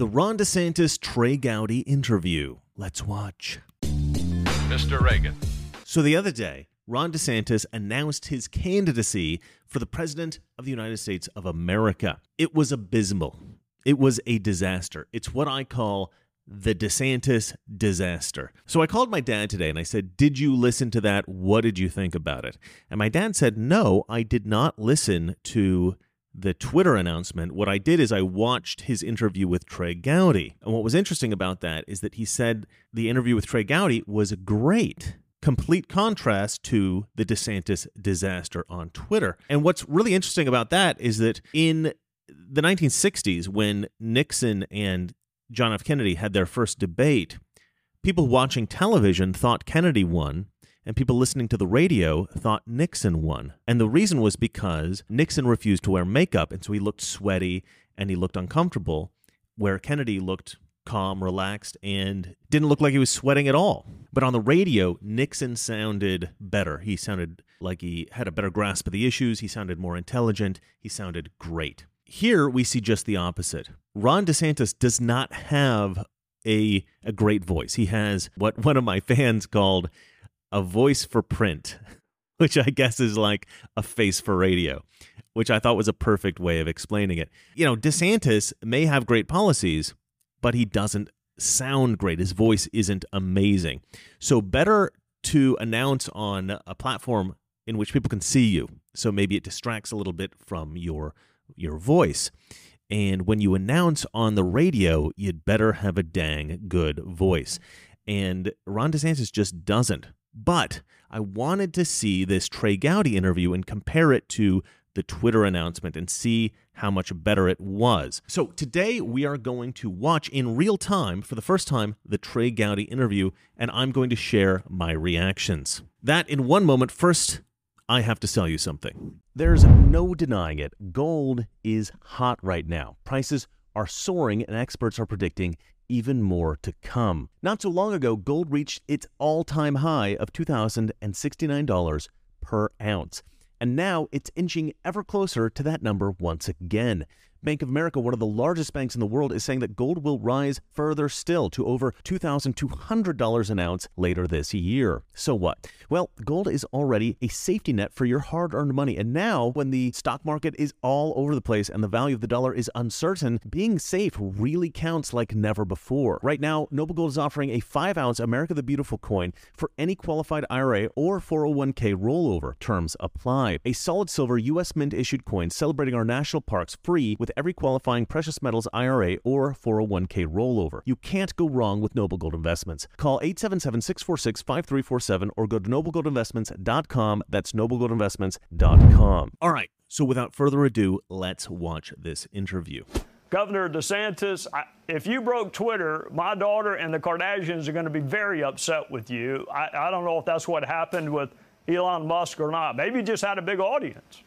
The Ron DeSantis Trey Gowdy interview. Let's watch. Mr. Reagan. So the other day, Ron DeSantis announced his candidacy for the President of the United States of America. It was abysmal. It was a disaster. It's what I call the DeSantis disaster. So I called my dad today and I said, Did you listen to that? What did you think about it? And my dad said, No, I did not listen to the Twitter announcement. What I did is I watched his interview with Trey Gowdy. And what was interesting about that is that he said the interview with Trey Gowdy was great. Complete contrast to the DeSantis disaster on Twitter. And what's really interesting about that is that in the 1960s, when Nixon and John F. Kennedy had their first debate, people watching television thought Kennedy won, and people listening to the radio thought Nixon won. And the reason was because Nixon refused to wear makeup, and so he looked sweaty and he looked uncomfortable, where Kennedy looked calm, relaxed, and didn't look like he was sweating at all. But on the radio, Nixon sounded better. He sounded like he had a better grasp of the issues, he sounded more intelligent, he sounded great. Here we see just the opposite. Ron DeSantis does not have a a great voice. He has what one of my fans called a voice for print, which I guess is like a face for radio, which I thought was a perfect way of explaining it. You know, DeSantis may have great policies, but he doesn't sound great. His voice isn't amazing. So better to announce on a platform in which people can see you. So maybe it distracts a little bit from your your voice. And when you announce on the radio, you'd better have a dang good voice. And Ron DeSantis just doesn't. But I wanted to see this Trey Gowdy interview and compare it to the Twitter announcement and see how much better it was. So today we are going to watch in real time, for the first time, the Trey Gowdy interview, and I'm going to share my reactions. That in one moment. First, I have to sell you something. There's no denying it. Gold is hot right now. Prices are soaring, and experts are predicting even more to come. Not so long ago, gold reached its all time high of $2,069 per ounce. And now it's inching ever closer to that number once again. Bank of America, one of the largest banks in the world, is saying that gold will rise further still to over $2,200 an ounce later this year. So what? Well, gold is already a safety net for your hard earned money. And now, when the stock market is all over the place and the value of the dollar is uncertain, being safe really counts like never before. Right now, Noble Gold is offering a 5 ounce America the Beautiful coin for any qualified IRA or 401k rollover. Terms apply. A solid silver U.S. Mint issued coin celebrating our national parks free with with every qualifying precious metals IRA or 401k rollover. You can't go wrong with Noble Gold Investments. Call 877-646-5347 or go to noblegoldinvestments.com. That's noblegoldinvestments.com. All right. So without further ado, let's watch this interview. Governor DeSantis, if you broke Twitter, my daughter and the Kardashians are going to be very upset with you. I, I don't know if that's what happened with Elon Musk or not. Maybe you just had a big audience.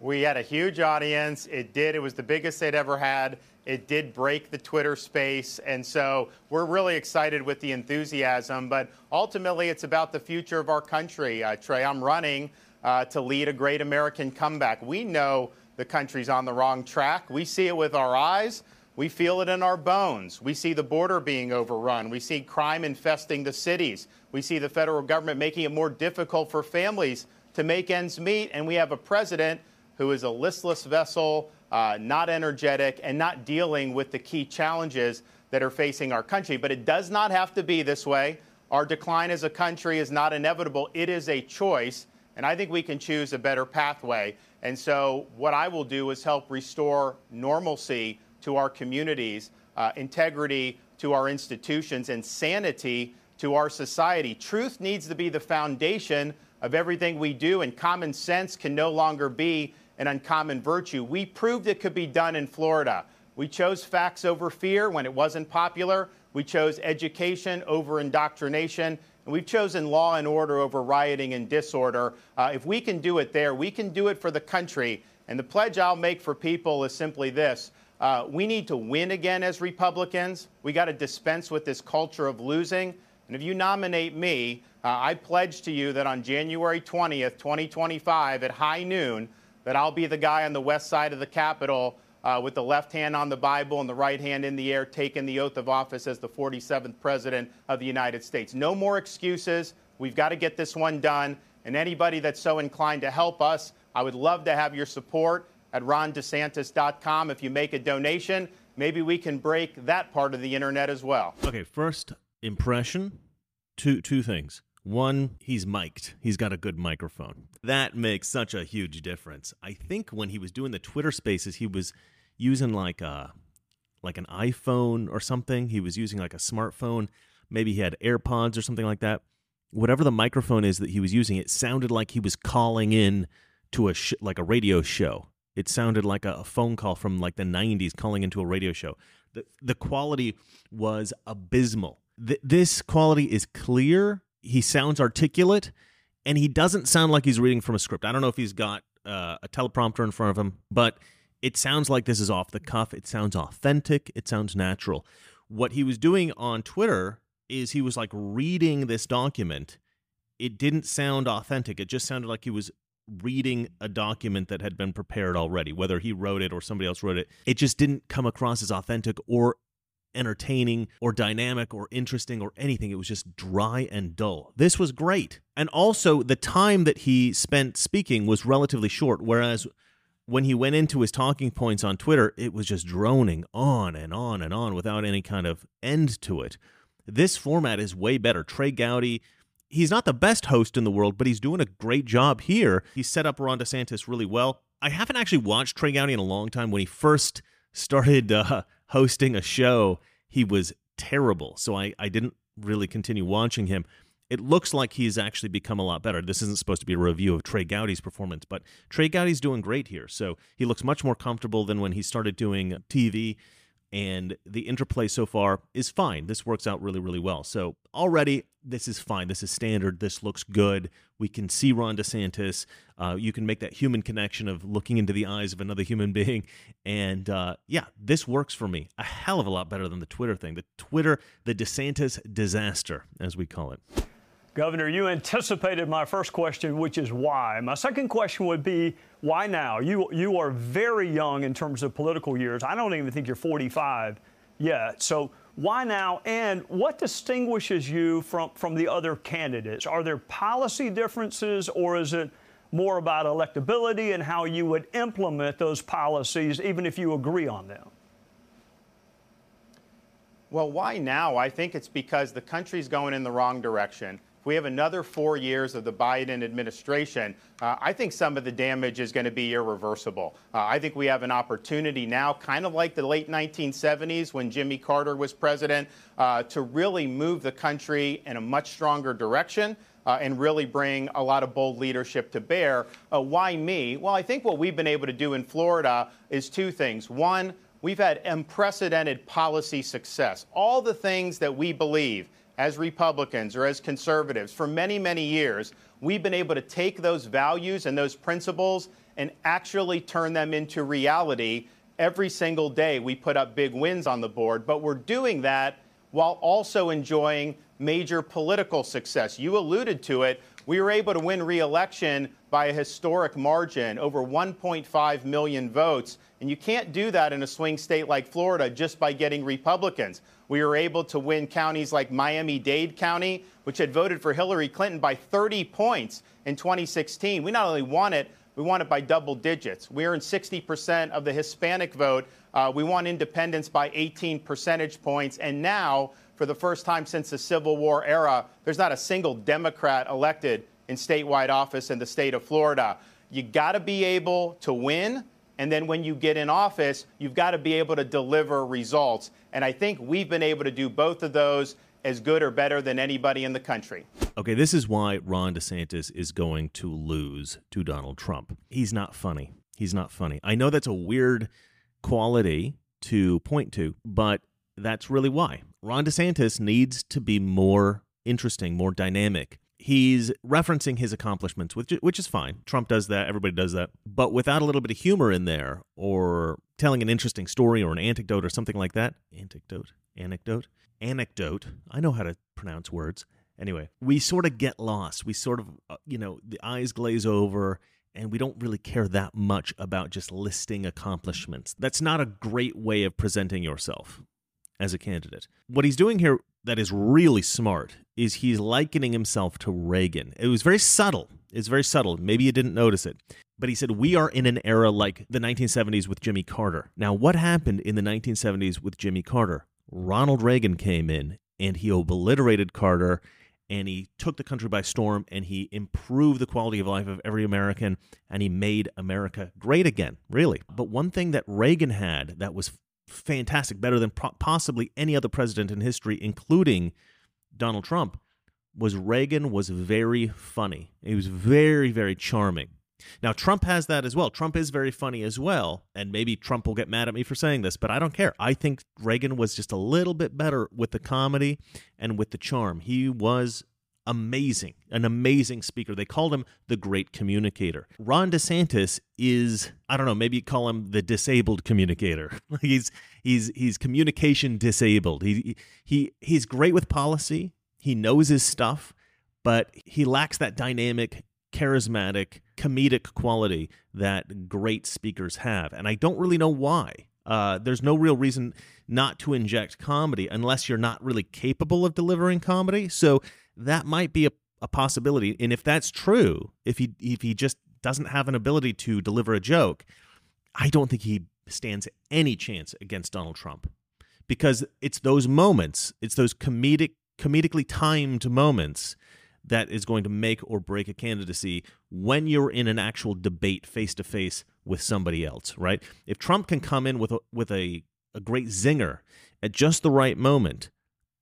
We had a huge audience. It did. It was the biggest they'd ever had. It did break the Twitter space. And so we're really excited with the enthusiasm. But ultimately, it's about the future of our country. Uh, Trey, I'm running uh, to lead a great American comeback. We know the country's on the wrong track. We see it with our eyes. We feel it in our bones. We see the border being overrun. We see crime infesting the cities. We see the federal government making it more difficult for families to make ends meet. And we have a president who is a listless vessel, uh, not energetic, and not dealing with the key challenges that are facing our country. But it does not have to be this way. Our decline as a country is not inevitable, it is a choice. And I think we can choose a better pathway. And so, what I will do is help restore normalcy to our communities, uh, integrity to our institutions, and sanity to our society. Truth needs to be the foundation of everything we do, and common sense can no longer be an uncommon virtue. We proved it could be done in Florida. We chose facts over fear when it wasn't popular. We chose education over indoctrination. And we've chosen law and order over rioting and disorder. Uh, if we can do it there, we can do it for the country. And the pledge I'll make for people is simply this uh, we need to win again as Republicans. We got to dispense with this culture of losing. And if you nominate me, uh, I pledge to you that on January 20th, 2025, at high noon, that I'll be the guy on the west side of the Capitol uh, with the left hand on the Bible and the right hand in the air, taking the oath of office as the 47th President of the United States. No more excuses. We've got to get this one done. And anybody that's so inclined to help us, I would love to have your support at rondesantis.com. If you make a donation, maybe we can break that part of the internet as well. Okay, first impression two two things. One, he's mic'd. He's got a good microphone. That makes such a huge difference. I think when he was doing the Twitter spaces, he was using like a like an iPhone or something. He was using like a smartphone. Maybe he had AirPods or something like that. Whatever the microphone is that he was using, it sounded like he was calling in to a sh- like a radio show. It sounded like a, phone call from like the 90s calling into a radio show. The the quality was abysmal. Th- this quality is clear. He sounds articulate and he doesn't sound like he's reading from a script. I don't know if he's got uh, a teleprompter in front of him, but it sounds like this is off the cuff. It sounds authentic. It sounds natural. What he was doing on Twitter is he was like reading this document. It didn't sound authentic. It just sounded like he was reading a document that had been prepared already, whether he wrote it or somebody else wrote it. It just didn't come across as authentic or entertaining or dynamic or interesting or anything. It was just dry and dull. This was great. And also, the time that he spent speaking was relatively short, whereas when he went into his talking points on Twitter, it was just droning on and on and on without any kind of end to it. This format is way better. Trey Gowdy, he's not the best host in the world, but he's doing a great job here. He set up Ron DeSantis really well. I haven't actually watched Trey Gowdy in a long time. When he first started uh, hosting a show, he was terrible. So I, I didn't really continue watching him. It looks like he's actually become a lot better. This isn't supposed to be a review of Trey Gowdy's performance, but Trey Gowdy's doing great here. So he looks much more comfortable than when he started doing TV and the interplay so far is fine. This works out really, really well. So already, this is fine. This is standard. This looks good. We can see Ron DeSantis. Uh, you can make that human connection of looking into the eyes of another human being. And uh, yeah, this works for me a hell of a lot better than the Twitter thing. The Twitter, the DeSantis disaster, as we call it. Governor, you anticipated my first question, which is why. My second question would be why now? You you are very young in terms of political years. I don't even think you're 45 yet. So why now? And what distinguishes you from from the other candidates? Are there policy differences, or is it more about electability and how you would implement those policies, even if you agree on them? Well, why now? I think it's because the country's going in the wrong direction. We have another four years of the Biden administration, uh, I think some of the damage is going to be irreversible. Uh, I think we have an opportunity now, kind of like the late 1970s when Jimmy Carter was president, uh, to really move the country in a much stronger direction. Uh, and really bring a lot of bold leadership to bear. Uh, why me? Well, I think what we've been able to do in Florida is two things. One, we've had unprecedented policy success. All the things that we believe as Republicans or as conservatives for many, many years, we've been able to take those values and those principles and actually turn them into reality. Every single day, we put up big wins on the board, but we're doing that while also enjoying major political success. You alluded to it. We were able to win re election by a historic margin, over 1.5 million votes. And you can't do that in a swing state like Florida just by getting Republicans. We were able to win counties like Miami Dade County, which had voted for Hillary Clinton by 30 points in 2016. We not only won it, we won it by double digits. We earned 60% of the Hispanic vote. Uh, we won independents by 18 percentage points. And now, for the first time since the Civil War era, there's not a single Democrat elected in statewide office in the state of Florida. You got to be able to win and then when you get in office, you've got to be able to deliver results. And I think we've been able to do both of those as good or better than anybody in the country. Okay, this is why Ron DeSantis is going to lose to Donald Trump. He's not funny. He's not funny. I know that's a weird quality to point to, but that's really why. Ron DeSantis needs to be more interesting, more dynamic, he's referencing his accomplishments, which which is fine. Trump does that, everybody does that, but without a little bit of humor in there, or telling an interesting story or an anecdote or something like that. Anecdote, anecdote, anecdote. I know how to pronounce words. Anyway, we sort of get lost. We sort of, uh, you know, the eyes glaze over, and we don't really care that much about just listing accomplishments. That's not a great way of presenting yourself as a candidate. What he's doing here that is really smart is he's likening himself to Reagan. It was very subtle. It's very subtle. Maybe you didn't notice it. But he said, We are in an era like the 1970s with Jimmy Carter. Now, what happened in the 1970s with Jimmy Carter? Ronald Reagan came in and he obliterated Carter and he took the country by storm and he improved the quality of life of every American and he made America great again, really. But one thing that Reagan had that was fantastic, better than possibly any other president in history, including Donald Trump, was Reagan was very funny. He was very, very charming. Now, Trump has that as well. Trump is very funny as well. And maybe Trump will get mad at me for saying this, but I don't care. I think Reagan was just a little bit better with the comedy and with the charm. He was amazing, an amazing speaker. They called him the great communicator. Ron DeSantis is, I don't know, maybe call him the disabled communicator. he's he's he's communication disabled. He he he's great with policy. He knows his stuff, but he lacks that dynamic charismatic, comedic quality that great speakers have. And I don't really know why. Uh, there's no real reason not to inject comedy unless you're not really capable of delivering comedy. So that might be a, a possibility. And if that's true, if he if he just doesn't have an ability to deliver a joke, I don't think he stands any chance against Donald Trump because it's those moments, it's those comedic comedically timed moments that is going to make or break a candidacy when you're in an actual debate face to face with somebody else, right? If Trump can come in with a, with a, a great zinger at just the right moment,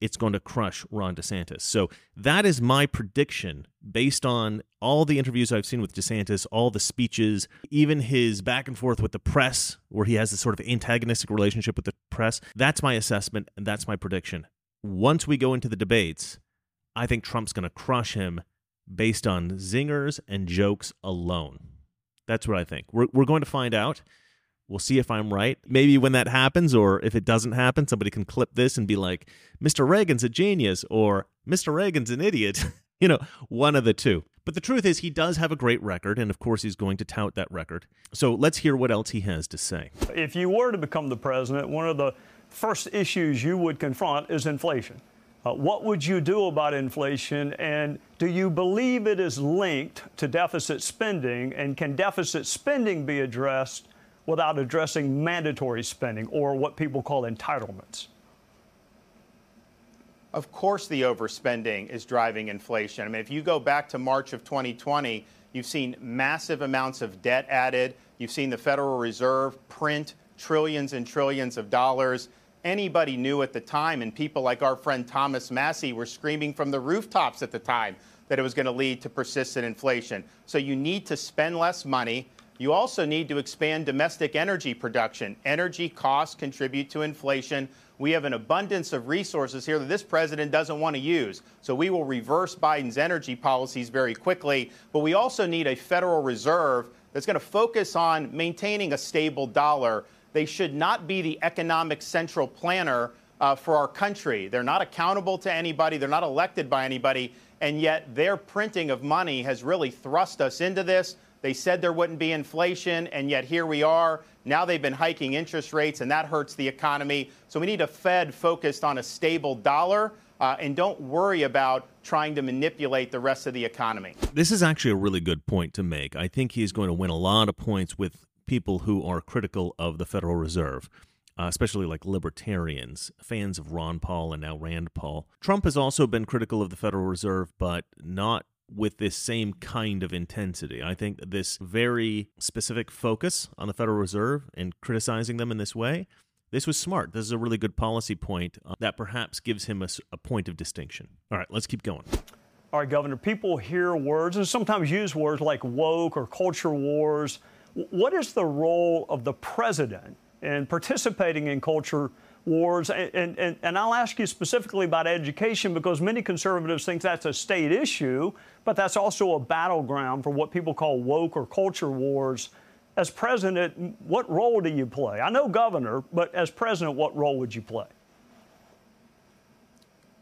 it's going to crush Ron DeSantis. So that is my prediction based on all the interviews I've seen with DeSantis, all the speeches, even his back and forth with the press, where he has this sort of antagonistic relationship with the press. That's my assessment, and that's my prediction. Once we go into the debates, I think Trump's going to crush him based on zingers and jokes alone. That's what I think. We're, we're going to find out. We'll see if I'm right. Maybe when that happens, or if it doesn't happen, somebody can clip this and be like, Mr. Reagan's a genius, or Mr. Reagan's an idiot. you know, one of the two. But the truth is, he does have a great record, and of course, he's going to tout that record. So let's hear what else he has to say. If you were to become the president, one of the first issues you would confront is inflation. Uh, what would you do about inflation? And do you believe it is linked to deficit spending? And can deficit spending be addressed without addressing mandatory spending or what people call entitlements? Of course, the overspending is driving inflation. I mean, if you go back to March of 2020, you've seen massive amounts of debt added. You've seen the Federal Reserve print trillions and trillions of dollars anybody knew at the time, and people like our friend Thomas Massie were screaming from the rooftops at the time that it was going to lead to persistent inflation. So you need to spend less money. You also need to expand domestic energy production. Energy costs contribute to inflation. We have an abundance of resources here that this president doesn't want to use. So we will reverse Biden's energy policies very quickly. But we also need a Federal Reserve that's going to focus on maintaining a stable dollar they should not be the economic central planner uh, for our country. They're not accountable to anybody, they're not elected by anybody, and yet their printing of money has really thrust us into this. They said there wouldn't be inflation, and yet here we are. Now they've been hiking interest rates, and that hurts the economy. So we need a Fed focused on a stable dollar. Uh, and don't worry about trying to manipulate the rest of the economy. This is actually a really good point to make. I think he's going to win a lot of points with people who are critical of the Federal Reserve. Uh, especially like libertarians, fans of Ron Paul and now Rand Paul. Trump has also been critical of the Federal Reserve, but not with this same kind of intensity. I think this very specific focus on the Federal Reserve and criticizing them in this way, this was smart. This is a really good policy point uh, that perhaps gives him a, a point of distinction. All right, let's keep going. All right, Governor, people hear words and sometimes use words like woke or culture wars what is the role of the president in participating in culture wars? And, and, and I'll ask you specifically about education because many conservatives think that's a state issue, but that's also a battleground for what people call woke or culture wars. As president, what role do you play? I know governor, but as president, what role would you play?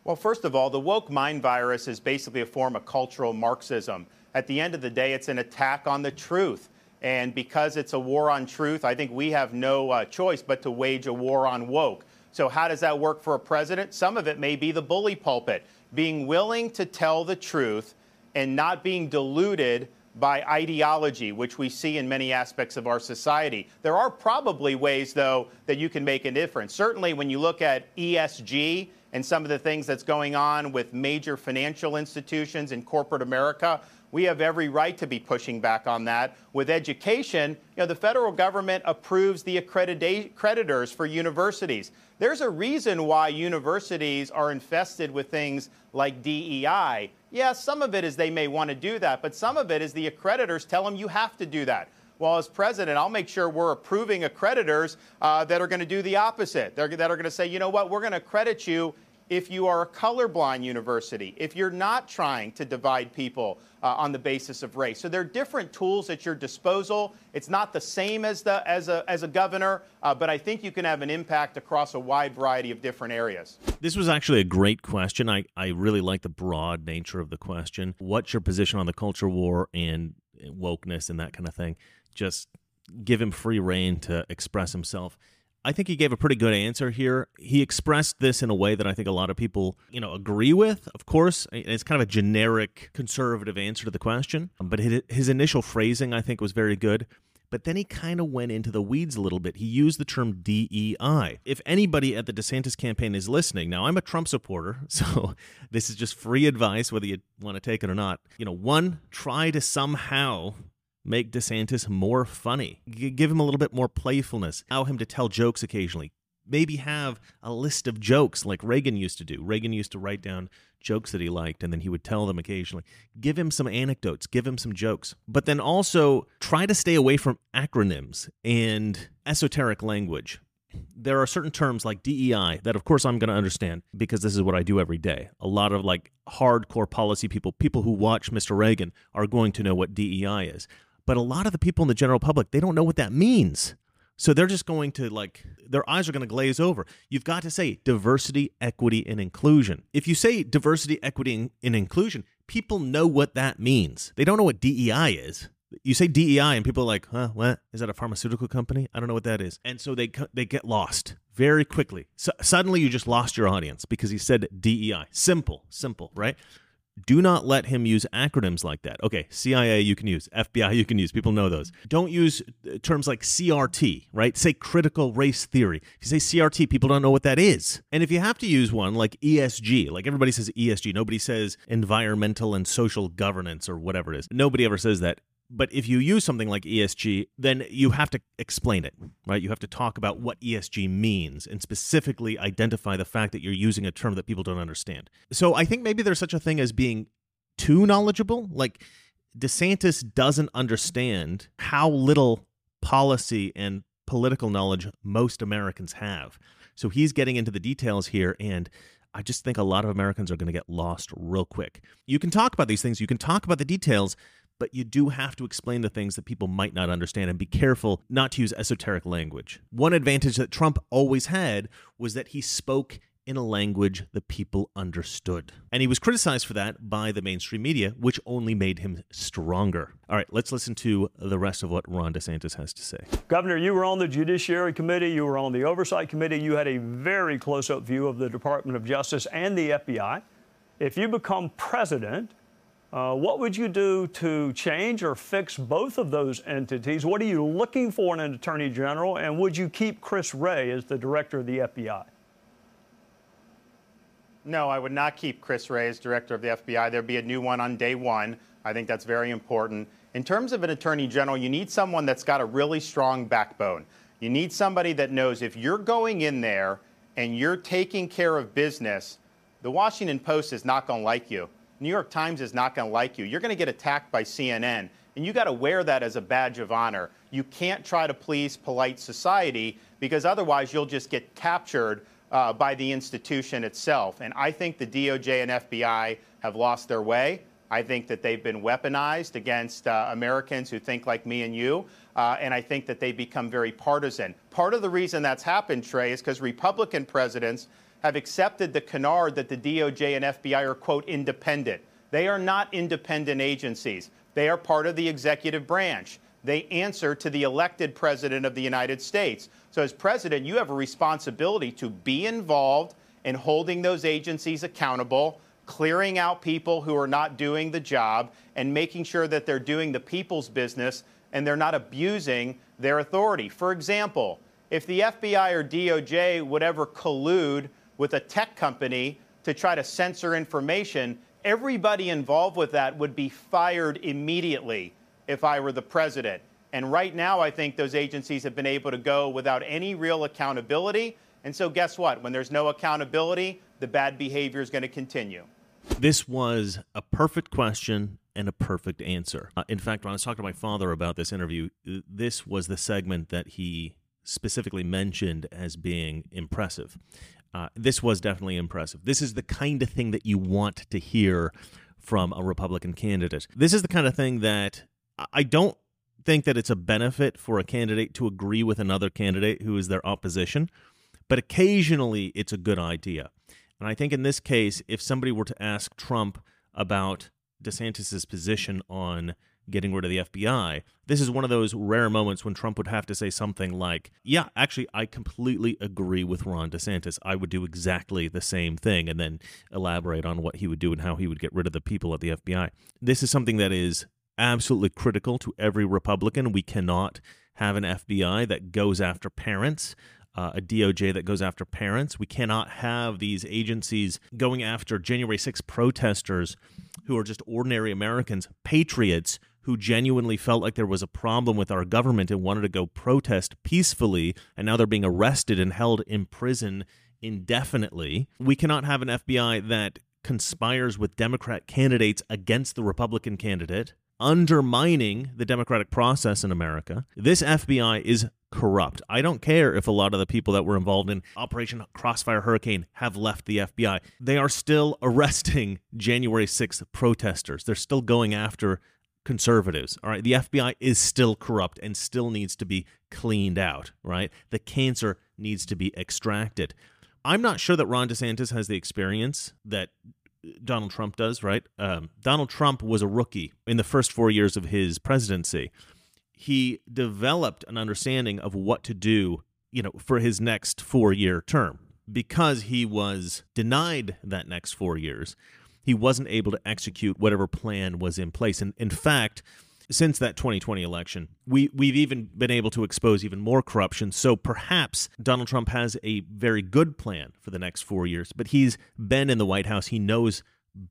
Well, first of all, the woke mind virus is basically a form of cultural Marxism. At the end of the day, it's an attack on the truth. And because it's a war on truth, I think we have no uh, choice but to wage a war on woke. So, how does that work for a president? Some of it may be the bully pulpit, being willing to tell the truth and not being deluded by ideology, which we see in many aspects of our society. There are probably ways, though, that you can make a difference. Certainly, when you look at ESG and some of the things that's going on with major financial institutions in corporate America, we have every right to be pushing back on that. With education, you know, the federal government approves the accreditors for universities. There's a reason why universities are infested with things like DEI. Yeah, some of it is they may want to do that, but some of it is the accreditors tell them you have to do that. Well, as president, I'll make sure we're approving accreditors uh, that are going to do the opposite. They're, that are going to say, you know what, we're going to credit you if you are a colorblind university, if you're not trying to divide people uh, on the basis of race. So there are different tools at your disposal. It's not the same as, the, as, a, as a governor, uh, but I think you can have an impact across a wide variety of different areas. This was actually a great question. I, I really like the broad nature of the question. What's your position on the culture war and wokeness and that kind of thing? Just give him free reign to express himself. I think he gave a pretty good answer here. He expressed this in a way that I think a lot of people, you know, agree with. Of course, it's kind of a generic conservative answer to the question, but his initial phrasing I think was very good. But then he kind of went into the weeds a little bit. He used the term DEI. If anybody at the DeSantis campaign is listening, now I'm a Trump supporter, so this is just free advice, whether you want to take it or not. You know, one, try to somehow Make DeSantis more funny. G- give him a little bit more playfulness. Allow him to tell jokes occasionally. Maybe have a list of jokes like Reagan used to do. Reagan used to write down jokes that he liked and then he would tell them occasionally. Give him some anecdotes, give him some jokes. But then also try to stay away from acronyms and esoteric language there are certain terms like DEI that, of course, I'm going to understand because this is what I do every day. A lot of like hardcore policy people, people who watch Mr. Reagan, are going to know what DEI is. But a lot of the people in the general public, they don't know what that means. So they're just going to like, their eyes are going to glaze over. You've got to say diversity, equity, and inclusion. If you say diversity, equity, and inclusion, people know what that means. They don't know what DEI is you say DEI and people are like, huh, what? Is that a pharmaceutical company? I don't know what that is. And so they they get lost very quickly. So suddenly you just lost your audience because he said DEI. Simple, simple, right? Do not let him use acronyms like that. Okay, CIA you can use, FBI you can use. People know those. Don't use uh, terms like CRT, right? Say critical race theory. If you say CRT, people don't know what that is. And if you have to use one like ESG, like everybody says ESG, nobody says environmental and social governance or whatever it is. Nobody ever says that. But if you use something like ESG, then you have to explain it, right? You have to talk about what ESG means and specifically identify the fact that you're using a term that people don't understand. So I think maybe there's such a thing as being too knowledgeable. Like DeSantis doesn't understand how little policy and political knowledge most Americans have. So he's getting into the details here and I just think a lot of Americans are going to get lost real quick. You can talk about these things, you can talk about the details, but you do have to explain the things that people might not understand and be careful not to use esoteric language. One advantage that Trump always had was that he spoke in a language that people understood. And he was criticized for that by the mainstream media, which only made him stronger. All right, let's listen to the rest of what Ron DeSantis has to say. Governor, you were on the Judiciary Committee, you were on the Oversight Committee, you had a very close up view of the Department of Justice and the FBI. If you become president, uh, what would you do to change or fix both of those entities? What are you looking for in an attorney general? And would you keep Chris Wray as the director of the FBI? No, I would not keep Chris Wray as director of the FBI. There'd be a new one on day one. I think that's very important. In terms of an attorney general, you need someone that's got a really strong backbone. You need somebody that knows if you're going in there and you're taking care of business, the Washington Post is not going to like you. New York Times is not going to like you. You're going to get attacked by CNN. And you got to wear that as a badge of honor. You can't try to please polite society because otherwise you'll just get captured uh, by the institution itself. And I think the DOJ and FBI have lost their way. I think that they've been weaponized against uh, Americans who think like me and you, uh, and I think that they become very partisan. Part of the reason that's happened, Trey, is because Republican presidents have accepted the canard that the DOJ and FBI are, quote, independent. They are not independent agencies. They are part of the executive branch. They answer to the elected president of the United States. So, as president, you have a responsibility to be involved in holding those agencies accountable, clearing out people who are not doing the job, and making sure that they're doing the people's business and they're not abusing their authority. For example, if the FBI or DOJ would ever collude with a tech company to try to censor information, everybody involved with that would be fired immediately if I were the president. And right now, I think those agencies have been able to go without any real accountability. And so, guess what? When there's no accountability, the bad behavior is going to continue. This was a perfect question and a perfect answer. Uh, in fact, when I was talking to my father about this interview, this was the segment that he specifically mentioned as being impressive. Uh, this was definitely impressive. This is the kind of thing that you want to hear from a Republican candidate. This is the kind of thing that I don't think that it's a benefit for a candidate to agree with another candidate who is their opposition, but occasionally it's a good idea. And I think in this case, if somebody were to ask Trump about DeSantis's position on getting rid of the FBI, this is one of those rare moments when Trump would have to say something like, Yeah, actually, I completely agree with Ron DeSantis. I would do exactly the same thing, and then elaborate on what he would do and how he would get rid of the people at the FBI. This is something that is absolutely critical to every Republican. We cannot have an FBI that goes after parents. Uh, a DOJ that goes after parents. We cannot have these agencies going after January 6 protesters who are just ordinary Americans, patriots who genuinely felt like there was a problem with our government and wanted to go protest peacefully, and now they're being arrested and held in prison indefinitely. We cannot have an FBI that conspires with Democrat candidates against the Republican candidate undermining the democratic process in America. This FBI is corrupt. I don't care if a lot of the people that were involved in Operation Crossfire Hurricane have left the FBI. They are still arresting January 6th protesters. They're still going after conservatives. All right. The FBI is still corrupt and still needs to be cleaned out. Right. The cancer needs to be extracted. I'm not sure that Ron DeSantis has the experience that Donald Trump does, right? Um, Donald Trump was a rookie in the first four years of his presidency. He developed an understanding of what to do, you know, for his next four-year term. Because he was denied that next four years, he wasn't able to execute whatever plan was in place. And in fact, since that 2020 election. We we've even been able to expose even more corruption. So perhaps Donald Trump has a very good plan for the next 4 years, but he's been in the White House. He knows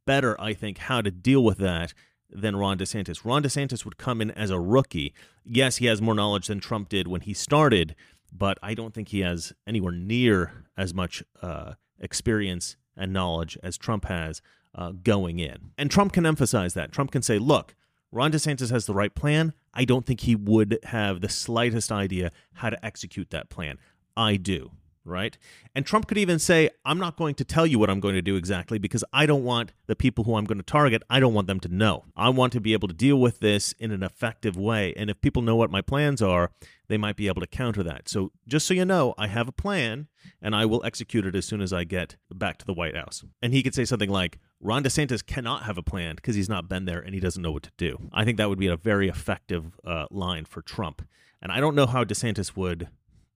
better, I think, how to deal with that than Ron DeSantis. Ron DeSantis would come in as a rookie. Yes, he has more knowledge than Trump did when he started, but I don't think he has anywhere near as much uh, experience and knowledge as Trump has uh, going in. And Trump can emphasize that. Trump can say, look, Ron DeSantis has the right plan. I don't think he would have the slightest idea how to execute that plan. I do, right? And Trump could even say, I'm not going to tell you what I'm going to do exactly because I don't want the people who I'm going to target, I don't want them to know. I want to be able to deal with this in an effective way. And if people know what my plans are, they might be able to counter that. So just so you know, I have a plan and I will execute it as soon as I get back to the White House. And he could say something like, Ron DeSantis cannot have a plan because he's not been there and he doesn't know what to do. I think that would be a very effective uh, line for Trump. And I don't know how DeSantis would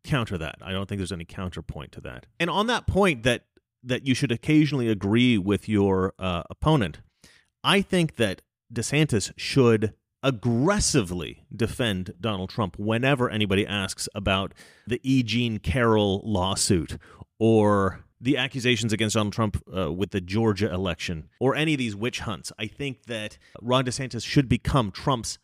counter that. I don't think there's any counterpoint to that. And on that point that that you should occasionally agree with your uh, opponent, I think that DeSantis should aggressively defend Donald Trump whenever anybody asks about the E. Jean Carroll lawsuit or the accusations against Donald Trump uh, with the Georgia election or any of these witch hunts. I think that Ron DeSantis should become Trump's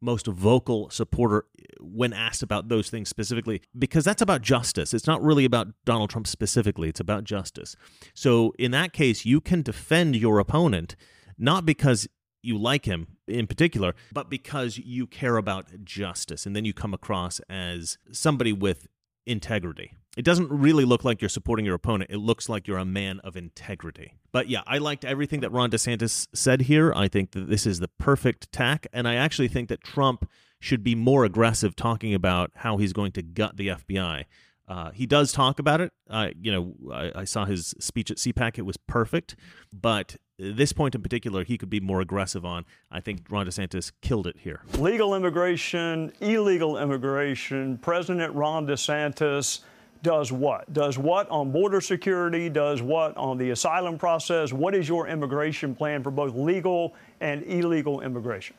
most vocal supporter eh, when asked about those things specifically because that's about justice. It's not really about Donald Trump specifically, it's about justice. So in that case, you can defend your opponent not because you like him in particular, but because you care about justice. And then you come across as somebody with integrity. It doesn't really look like you're supporting your opponent. It looks like you're a man of integrity. But yeah, I liked everything that Ron DeSantis said here. I think that this is the perfect tack. And I actually think that Trump should be more aggressive talking about how he's going to gut the FBI. Uh, he does talk about it. Uh, you know, I, I, saw his speech at CPAC. It was perfect. But this point in particular, he could be more aggressive on. I think Ron DeSantis killed it here. Legal immigration, illegal immigration, President Ron DeSantis does what? Does what on border security? Does what on the asylum process? What is your immigration plan for both legal and illegal immigration?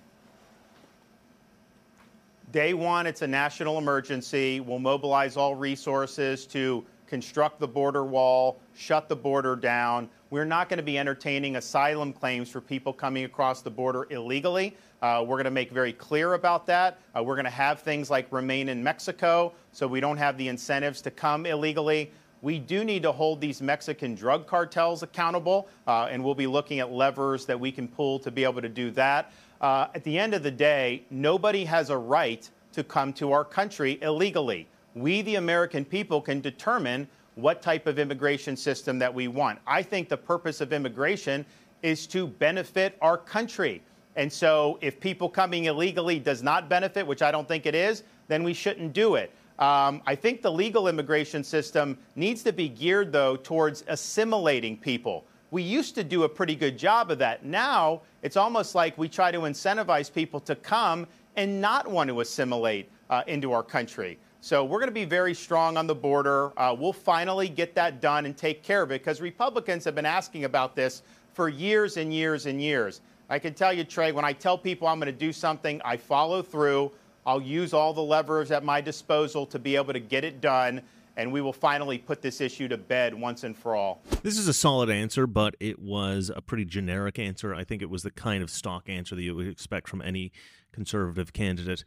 Day one, it's a national emergency. We'll mobilize all resources to construct the border wall, shut the border down. We're not going to be entertaining asylum claims for people coming across the border illegally. Uh, we're going to make very clear about that. Uh, we're going to have things like remain in Mexico so we don't have the incentives to come illegally. We do need to hold these Mexican drug cartels accountable, uh, and we'll be looking at levers that we can pull to be able to do that. Uh, at the end of the day, nobody has a right to come to our country illegally. We, the American people, can determine what type of immigration system that we want. I think the purpose of immigration is to benefit our country. And so if people coming illegally does not benefit, which I don't think it is, then we shouldn't do it. Um, I think the legal immigration system needs to be geared, though, towards assimilating people. We used to do a pretty good job of that. Now it's almost like we try to incentivize people to come and not want to assimilate uh, into our country. So we're going to be very strong on the border. Uh, we'll finally get that done and take care of it because Republicans have been asking about this for years and years and years. I can tell you, Trey, when I tell people I'm going to do something, I follow through. I'll use all the levers at my disposal to be able to get it done and we will finally put this issue to bed once and for all. This is a solid answer, but it was a pretty generic answer. I think it was the kind of stock answer that you would expect from any conservative candidate.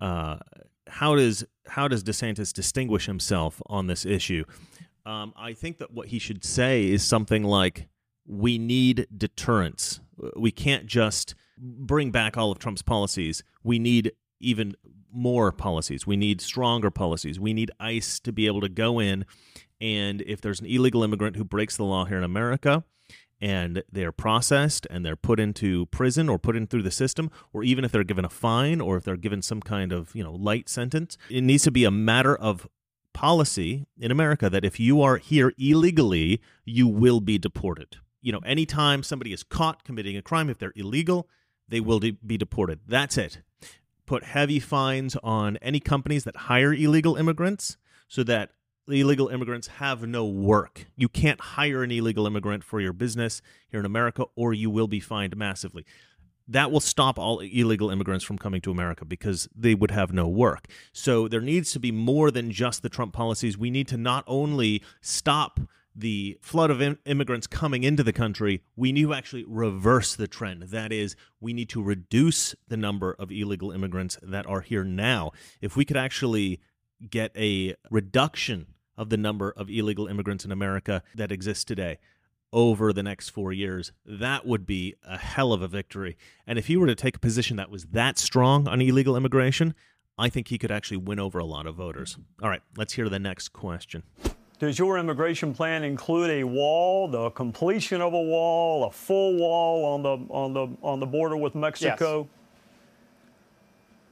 Uh, how does how does DeSantis distinguish himself on this issue? Um, I think that what he should say is something like, "We need deterrence. We can't just bring back all of Trump's policies. We need even more policies. We need stronger policies. We need ICE to be able to go in and if there's an illegal immigrant who breaks the law here in America and they're processed and they're put into prison or put in through the system or even if they're given a fine or if they're given some kind of, you know, light sentence, it needs to be a matter of policy in America that if you are here illegally, you will be deported. You know, anytime somebody is caught committing a crime if they're illegal, they will be deported. That's it put heavy fines on any companies that hire illegal immigrants so that illegal immigrants have no work. You can't hire an illegal immigrant for your business here in America, or you will be fined massively. That will stop all illegal immigrants from coming to America because they would have no work. So there needs to be more than just the Trump policies. We need to not only stop the flood of immigrants coming into the country, we need to actually reverse the trend. That is, we need to reduce the number of illegal immigrants that are here now. If we could actually get a reduction of the number of illegal immigrants in America that exists today over the next four years, that would be a hell of a victory. And if he were to take a position that was that strong on illegal immigration, I think he could actually win over a lot of voters. All right, let's hear the next question. Does your immigration plan include a wall, the completion of a wall, a full wall on the on the on the border with Mexico? Yes.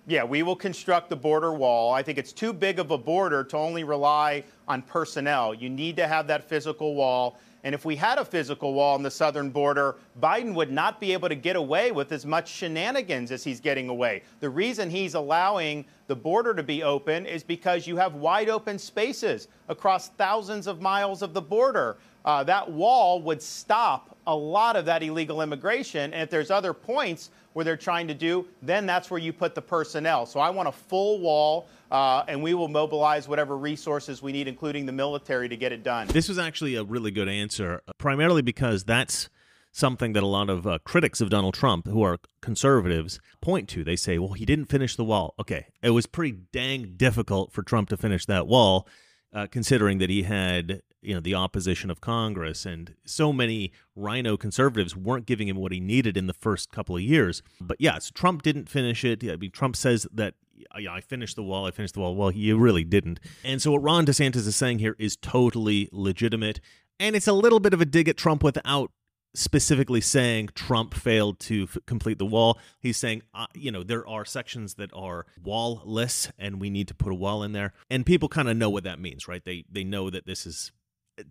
Yeah, we will construct the border wall. I think it's too big of a border to only rely on personnel. You need to have that physical wall. And if we had a physical wall on the southern border, Biden would not be able to get away with as much shenanigans as he's getting away. The reason he's allowing the border to be open is because you have wide open spaces across thousands of miles of the border. Uh, that wall would stop a lot of that illegal immigration. And if there's other points where they're trying to do, then that's where you put the personnel. So I want a full wall uh, and we will mobilize whatever resources we need, including the military, to get it done. This was actually a really good answer, primarily because that's something that a lot of uh, critics of Donald Trump, who are conservatives, point to. They say, well, he didn't finish the wall. Okay, it was pretty dang difficult for Trump to finish that wall. Uh, considering that he had you know the opposition of Congress and so many RINO conservatives weren't giving him what he needed in the first couple of years. But yes, Trump didn't finish it. I mean, Trump says that I finished the wall, I finished the wall. Well, you really didn't. And so what Ron DeSantis is saying here is totally legitimate. And it's a little bit of a dig at Trump without specifically saying Trump failed to f- complete the wall. He's saying, uh, you know, there are sections that are wall-less, and we need to put a wall in there. And people kind of know what that means, right? They they know that this is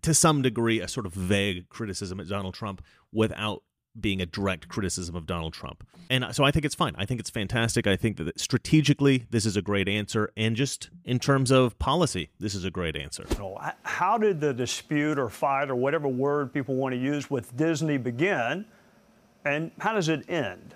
to some degree a sort of vague criticism at Donald Trump without being a direct criticism of Donald Trump. And so I think it's fine. I think it's fantastic. I think that strategically, this is a great answer. And just in terms of policy, this is a great answer. How did the dispute or fight or whatever word people want to use with Disney begin? And how does it end?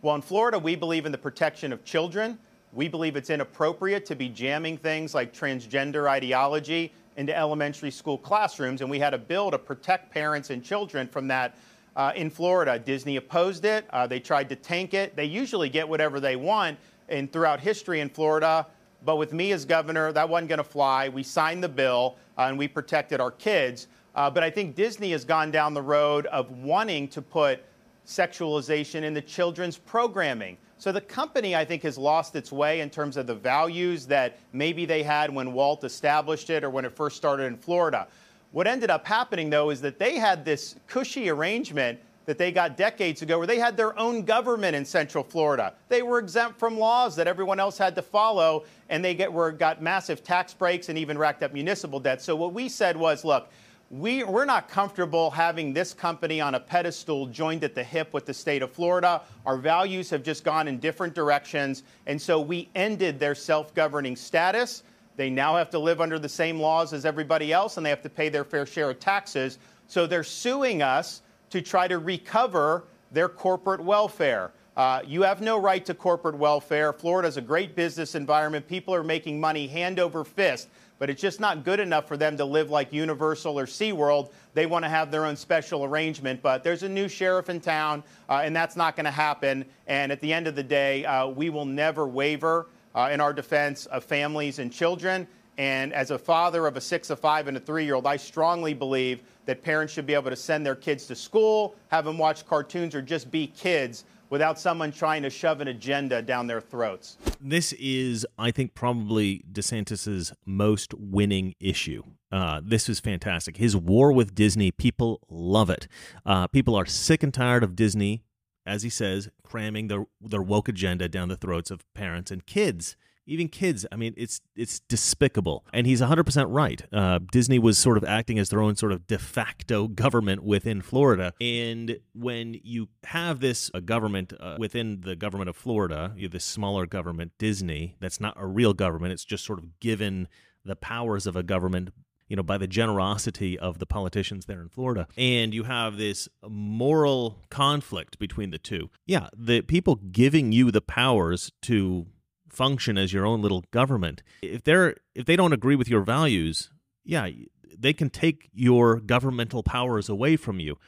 Well, in Florida, we believe in the protection of children. We believe it's inappropriate to be jamming things like transgender ideology into elementary school classrooms, and we had a bill to protect parents and children from that uh, in Florida. Disney opposed it. Uh, they tried to tank it. They usually get whatever they want and throughout history in Florida. But with me as governor, that wasn't going to fly. We signed the bill uh, and we protected our kids. Uh, but I think Disney has gone down the road of wanting to put sexualization in the children's programming. So the company, I think, has lost its way in terms of the values that maybe they had when Walt established it or when it first started in Florida. What ended up happening, though, is that they had this cushy arrangement that they got decades ago where they had their own government in Central Florida. They were exempt from laws that everyone else had to follow, and they get, were, got massive tax breaks and even racked up municipal debt. So what we said was, look, we, we're not comfortable having this company on a pedestal joined at the hip with the state of Florida. Our values have just gone in different directions. And so we ended their self governing status. They now have to live under the same laws as everybody else, and they have to pay their fair share of taxes. So they're suing us to try to recover their corporate welfare. Uh, you have no right to corporate welfare. Florida is a great business environment. People are making money hand over fist but it's just not good enough for them to live like Universal or SeaWorld. They want to have their own special arrangement, but there's a new sheriff in town, uh, and that's not going to happen. And at the end of the day, uh, we will never waver uh, in our defense of families and children. And as a father of a six, a five, and a three year old, I strongly believe that parents should be able to send their kids to school, have them watch cartoons, or just be kids without someone trying to shove an agenda down their throats. This is, I think, probably DeSantis's most winning issue. Uh, this is fantastic. His war with Disney, people love it. Uh, people are sick and tired of Disney, as he says, cramming their their woke agenda down the throats of parents and kids even kids i mean it's it's despicable and he's 100% right uh, disney was sort of acting as their own sort of de facto government within florida and when you have this a government uh, within the government of florida you have this smaller government disney that's not a real government it's just sort of given the powers of a government you know, by the generosity of the politicians there in Florida. And you have this moral conflict between the two. Yeah, the people giving you the powers to function as your own little government. If they're if they don't agree with your values, yeah, they can take your governmental powers away from you.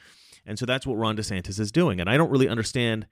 And so that's what Ron DeSantis is doing. And I don't really understand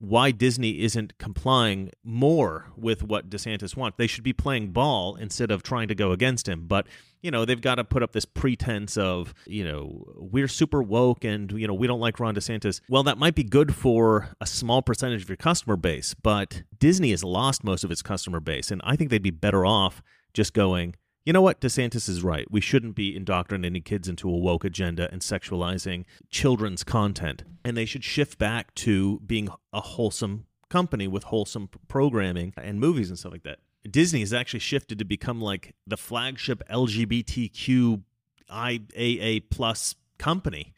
why Disney isn't complying more with what DeSantis wants. They should be playing ball instead of trying to go against him. But, you know, they've got to put up this pretense of, you know, we're super woke and, you know, we don't like Ron DeSantis. Well, that might be good for a small percentage of your customer base, but Disney has lost most of its customer base. And I think they'd be better off just going, you know what? DeSantis is right. We shouldn't be indoctrinating kids into a woke agenda and sexualizing children's content. And they should shift back to being a wholesome company with wholesome programming and movies and stuff like that. Disney has actually shifted to become like the flagship LGBTQ IAA plus company.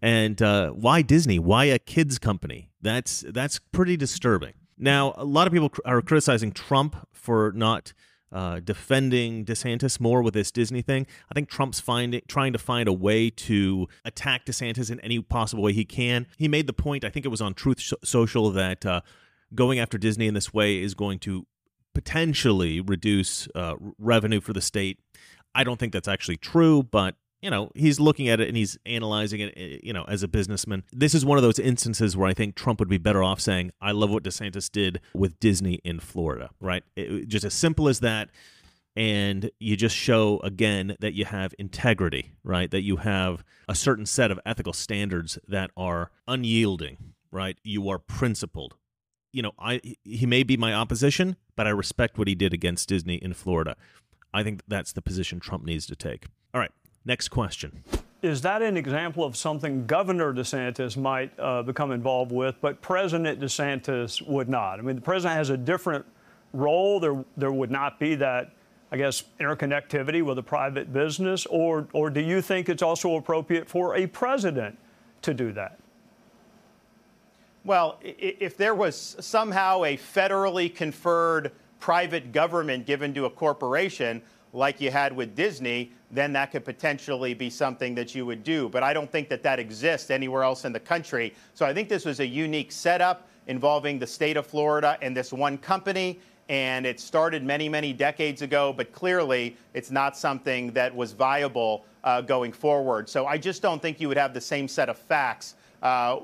And uh, why Disney? Why a kids company? That's that's pretty disturbing. Now, a lot of people are criticizing Trump for not uh, defending DeSantis more with this Disney thing. I think Trump's finding trying to find a way to attack DeSantis in any possible way he can. He made the point, I think it was on Truth Social, that uh, going after Disney in this way is going to potentially reduce uh, revenue for the state. I don't think that's actually true, but you know, he's looking at it and he's analyzing it, eh, you know, as a businessman. This is one of those instances where I think Trump would be better off saying, I love what DeSantis did with Disney in Florida, right? It, just as simple as that. And you just show again that you have integrity, right? That you have a certain set of ethical standards that are unyielding, right? You are principled. You know, I he may be my opposition, but I respect what he did against Disney in Florida. I think that's the position Trump needs to take. All right, next question. Is that an example of something Governor DeSantis might uh, become involved with, but President DeSantis would not? I mean, the president has a different role. There, there would not be that, I guess, interconnectivity with a private business, or, or do you think it's also appropriate for a president to do that? Well, if there was somehow a federally conferred private government given to a corporation like you had with Disney, then that could potentially be something that you would do. But I don't think that that exists anywhere else in the country. So I think this was a unique setup involving the state of Florida and this one company. And it started many, many decades ago, but clearly it's not something that was viable uh, going forward. So I just don't think you would have the same set of facts uh,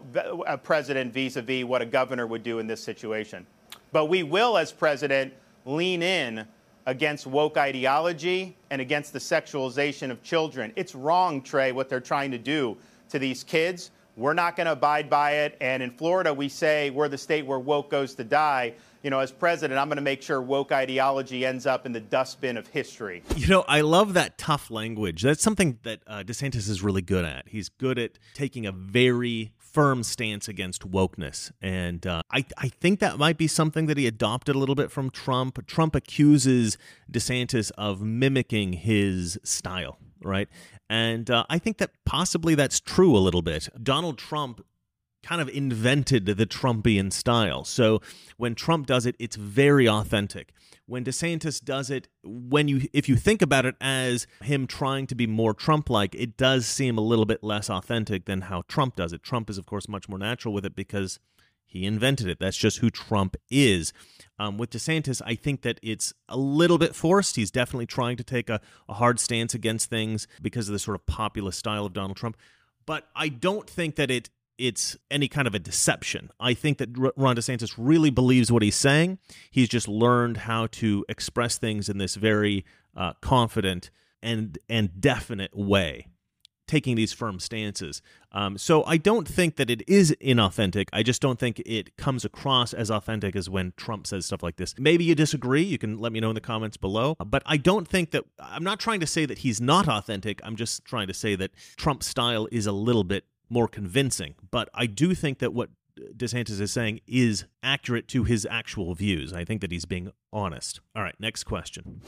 a president vis-a-vis what a governor would do in this situation. But we will, as president, lean in against woke ideology and against the sexualization of children. It's wrong, Trey, what they're trying to do to these kids. We're not going to abide by it. And in Florida, we say we're the state where woke goes to die. You know, as president, I'm going to make sure woke ideology ends up in the dustbin of history. You know, I love that tough language. That's something that uh, DeSantis is really good at. He's good at taking a very firm stance against wokeness. And uh, I, I think that might be something that he adopted a little bit from Trump. Trump accuses DeSantis of mimicking his style, right? And uh, I think that possibly that's true a little bit. Donald Trump kind of invented the Trumpian style. So when Trump does it, it's very authentic. When DeSantis does it, when you if you think about it as him trying to be more Trump-like, it does seem a little bit less authentic than how Trump does it. Trump is of course much more natural with it because he invented it. That's just who Trump is. Um, with DeSantis, I think that it's a little bit forced. He's definitely trying to take a, a hard stance against things because of the sort of populist style of Donald Trump. But I don't think that it it's any kind of a deception. I think that Ron DeSantis really believes what he's saying. He's just learned how to express things in this very uh, confident and and definite way taking these firm stances. Um, so I don't think that it is inauthentic. I just don't think it comes across as authentic as when Trump says stuff like this. Maybe you disagree. You can let me know in the comments below. But I don't think that I'm not trying to say that he's not authentic. I'm just trying to say that Trump's style is a little bit more convincing. But I do think that what DeSantis is saying is accurate to his actual views. I think that he's being honest. All right, next question.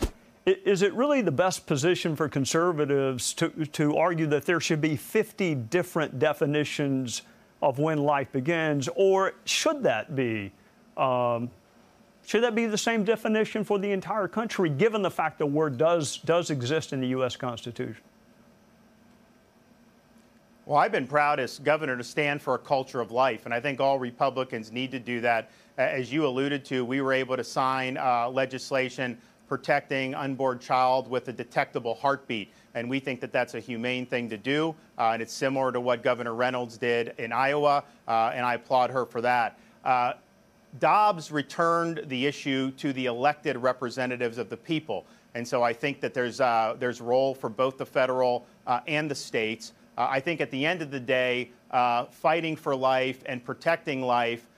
Is it really the best position for conservatives to, to argue that there should be 50 different definitions of when life begins, or should that be? Um, should that be the same definition for the entire country, given the fact the word does, does exist in the U.S. Constitution? Well, I've been proud as governor to stand for a culture of life, and I think all Republicans need to do that. As you alluded to, we were able to sign uh, legislation protecting unborn child with a detectable heartbeat. And we think that that's a humane thing to do. Uh, and it's similar to what Governor Reynolds did in Iowa, uh, and I applaud her for that. Uh, Dobbs returned the issue to the elected representatives of the people. And so I think that there's, uh, there's role for both the federal uh, and the states. Uh, I think at the end of the day, fighting for life and protecting life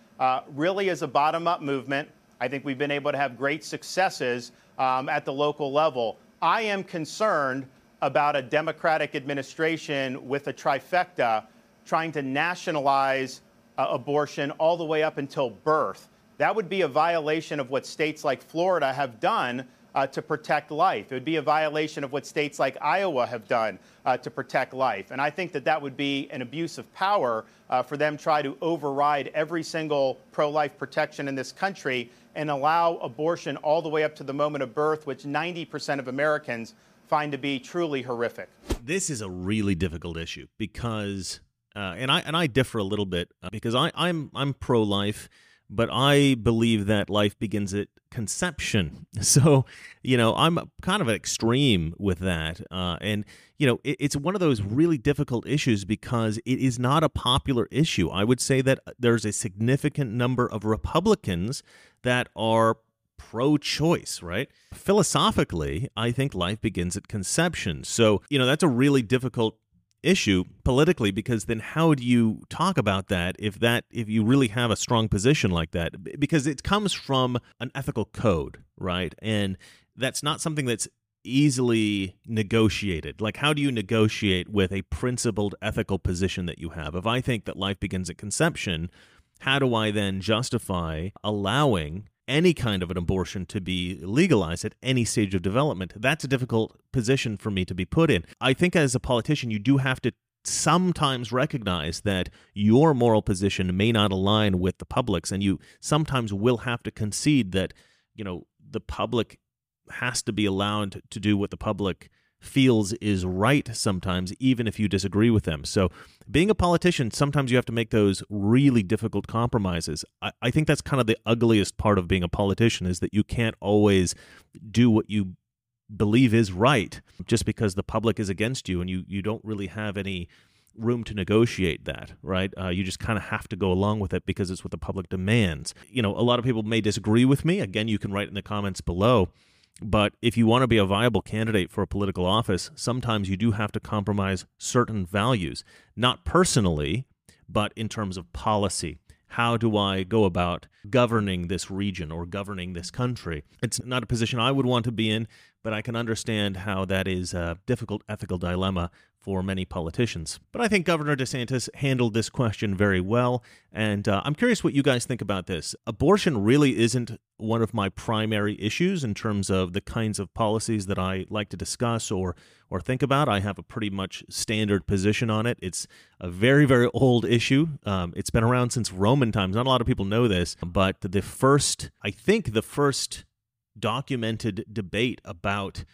really is a bottom up movement. I think we've been able to have great successes um, at the local level. I am concerned about a Democratic administration with a trifecta trying to nationalize uh, abortion all the way up until birth. That would be a violation of what states like Florida have done uh, to protect life. It would be a violation of what states like Iowa have done uh, to protect life. And I think that that would be an abuse of power uh, for them to try to override every single pro-life protection in this country and allow abortion all the way up to the moment of birth, which 90% of Americans find to be truly horrific. This is a really difficult issue because, uh, and I and I differ a little bit uh, because I I'm I'm pro-life but I believe that life begins at conception. So, you know, I'm kind of an extreme with that. Uh, and, you know, it, it's one of those really difficult issues because it is not a popular issue. I would say that there's a significant number of Republicans that are pro choice, right? Philosophically, I think life begins at conception. So, you know, that's a really difficult issue politically because then how do you talk about that if that if you really have a strong position like that? Because it comes from an ethical code right? And that's not something that's easily negotiated. Like how do you negotiate with a principled ethical position that you have? If i think that life begins at conception how do i then justify allowing any kind of an abortion to be legalized at any stage of development. That's a difficult position for me to be put in. I think as a politician, you do have to sometimes recognize that your moral position may not align with the public's and you sometimes will have to concede that you know the public has to be allowed to do what the public feels is right sometimes, even if you disagree with them. So, being a politician, sometimes you have to make those really difficult compromises. I, I, think that's kind of the ugliest part of being a politician is that you can't always do what you believe is right just because the public is against you and you, you don't really have any room to negotiate that, right? Uh, you just kind of have to go along with it because it's what the public demands. You know, a lot of people may disagree with me. Again, you can write in the comments below. But if you want to be a viable candidate for a political office, sometimes you do have to compromise certain values, not personally, but in terms of policy. How do I go about governing this region or governing this country? It's not a position I would want to be in, but I can understand how that is a difficult ethical dilemma for many politicians. But I think Governor DeSantis handled this question very well. And uh, I'm curious what you guys think about this. Abortion really isn't one of my primary issues in terms of the kinds of policies that I like to discuss or or think about. I have a pretty much standard position on it. It's a very very old issue. Um, it's been around since Roman times. Not a lot of people know this, but the first, I think, the first documented debate about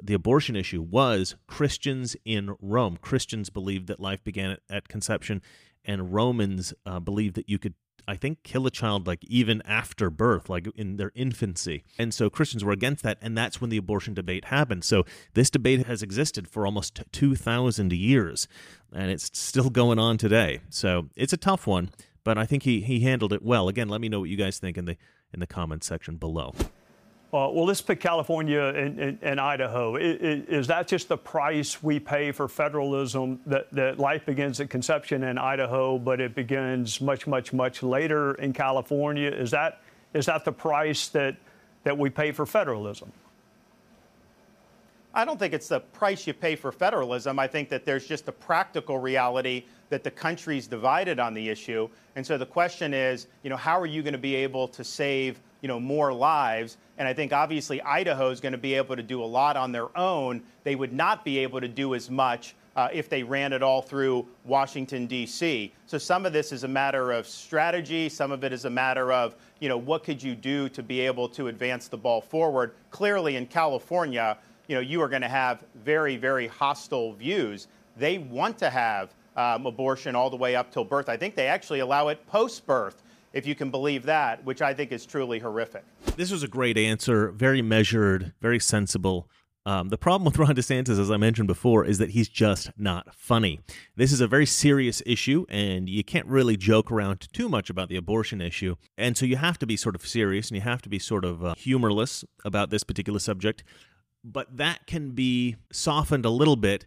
the abortion issue was Christians in Rome. Christians believed that life began at, at conception, and Romans uh, believed that you could, I think, kill a child like even after birth, like in their infancy. And so Christians were against that, and that's when the abortion debate happened. So this debate has existed for almost 2,000 years, and it's still going on today. So it's a tough one, but I think he, he handled it well. Again, let me know what you guys think in the in the comments section below. Uh, well, let's pick California and, and, and Idaho. Is, is, that just the price we pay for federalism? That, that life begins at conception in Idaho, but it begins much, much, much later in California. Is that is that the price that that we pay for federalism? I don't think it's the price you pay for federalism. I think that there's just a practical reality that the country's divided on the issue. And so the question is, you know, how are you going to be able to save you know, more lives. And I think obviously Idaho is going to be able to do a lot on their own. They would not be able to do as much uh, if they ran it all through Washington, D.C. So some of this is a matter of strategy. Some of it is a matter of, you know, what could you do to be able to advance the ball forward? Clearly in California, you know, you are going to have very, very hostile views. They want to have um, abortion all the way up till birth. I think they actually allow it post birth if you can believe that, which I think is truly horrific. This was a great answer, very measured, very sensible. Um, the problem with Ron DeSantis, as I mentioned before, is that he's just not funny. This is a very serious issue, and you can't really joke around too much about the abortion issue. And so you have to be sort of serious and you have to be sort of uh, humorless about this particular subject. But that can be softened a little bit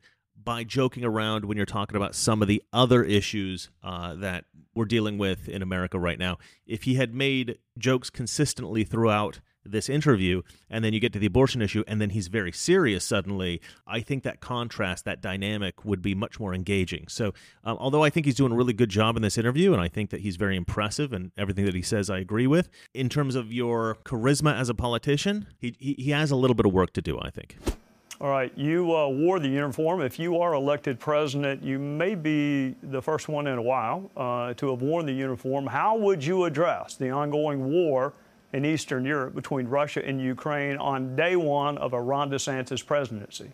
by joking around when you're talking about some of the other issues uh, that we're dealing with in America right now. If he had made jokes consistently throughout this interview, and then you get to the abortion issue, and then he's very serious suddenly, I think that contrast, that dynamic would be much more engaging. So, um, although I think he's doing a really good job in this interview, and I think that he's very impressive, and everything that he says I agree with, in terms of your charisma as a politician, he, he, he has a little bit of work to do, I think. All right, you uh, wore the uniform. If you are elected president, you may be the first one in a while uh, to have worn the uniform. How would you address the ongoing war in Eastern Europe between Russia and Ukraine on day one of a Ron DeSantis presidency?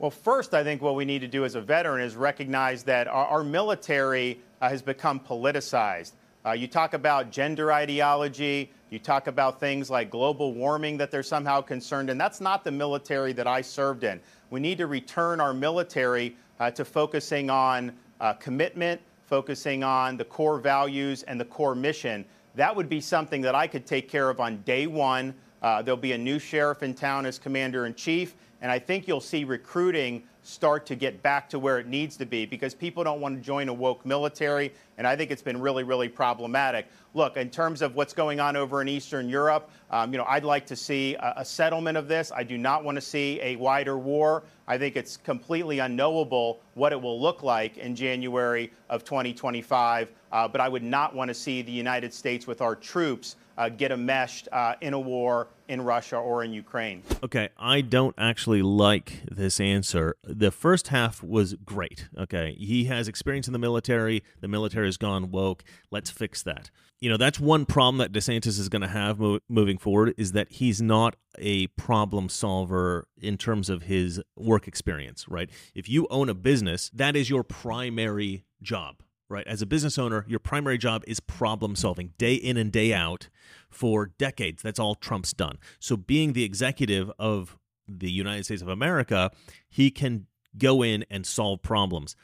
Well, first, I think what we need to do as a veteran is recognize that our, our military uh, has become politicized. Uh, you talk about gender ideology, you talk about things like global warming that they're somehow concerned in. That's not the military that I served in. We need to return our military uh, to focusing on uh, commitment, focusing on the core values and the core mission. That would be something that I could take care of on day one. Uh, there'll be a new sheriff in town as commander in chief, and I think you'll see recruiting start to get back to where it needs to be because people don't want to join a woke military. And I think it's been really, really problematic. Look, in terms of what's going on over in Eastern Europe, um, you know, I'd like to see a, a settlement of this. I do not want to see a wider war. I think it's completely unknowable what it will look like in January of 2025. Uh, but I would not want to see the United States with our troops uh, get enmeshed uh, in a war in Russia or in Ukraine. Okay, I don't actually like this answer. The first half was great. Okay, he has experience in the military. The military has gone woke. Let's fix that. You know, that's one problem that DeSantis is going to have mo- moving forward is that he's not a problem solver in terms of his work experience, right? If you own a business, that is your primary job right? As a business owner, your primary job is problem solving day in and day out for decades. That's all Trump's done. So, being the executive of the United States of America, he can go in and solve problems.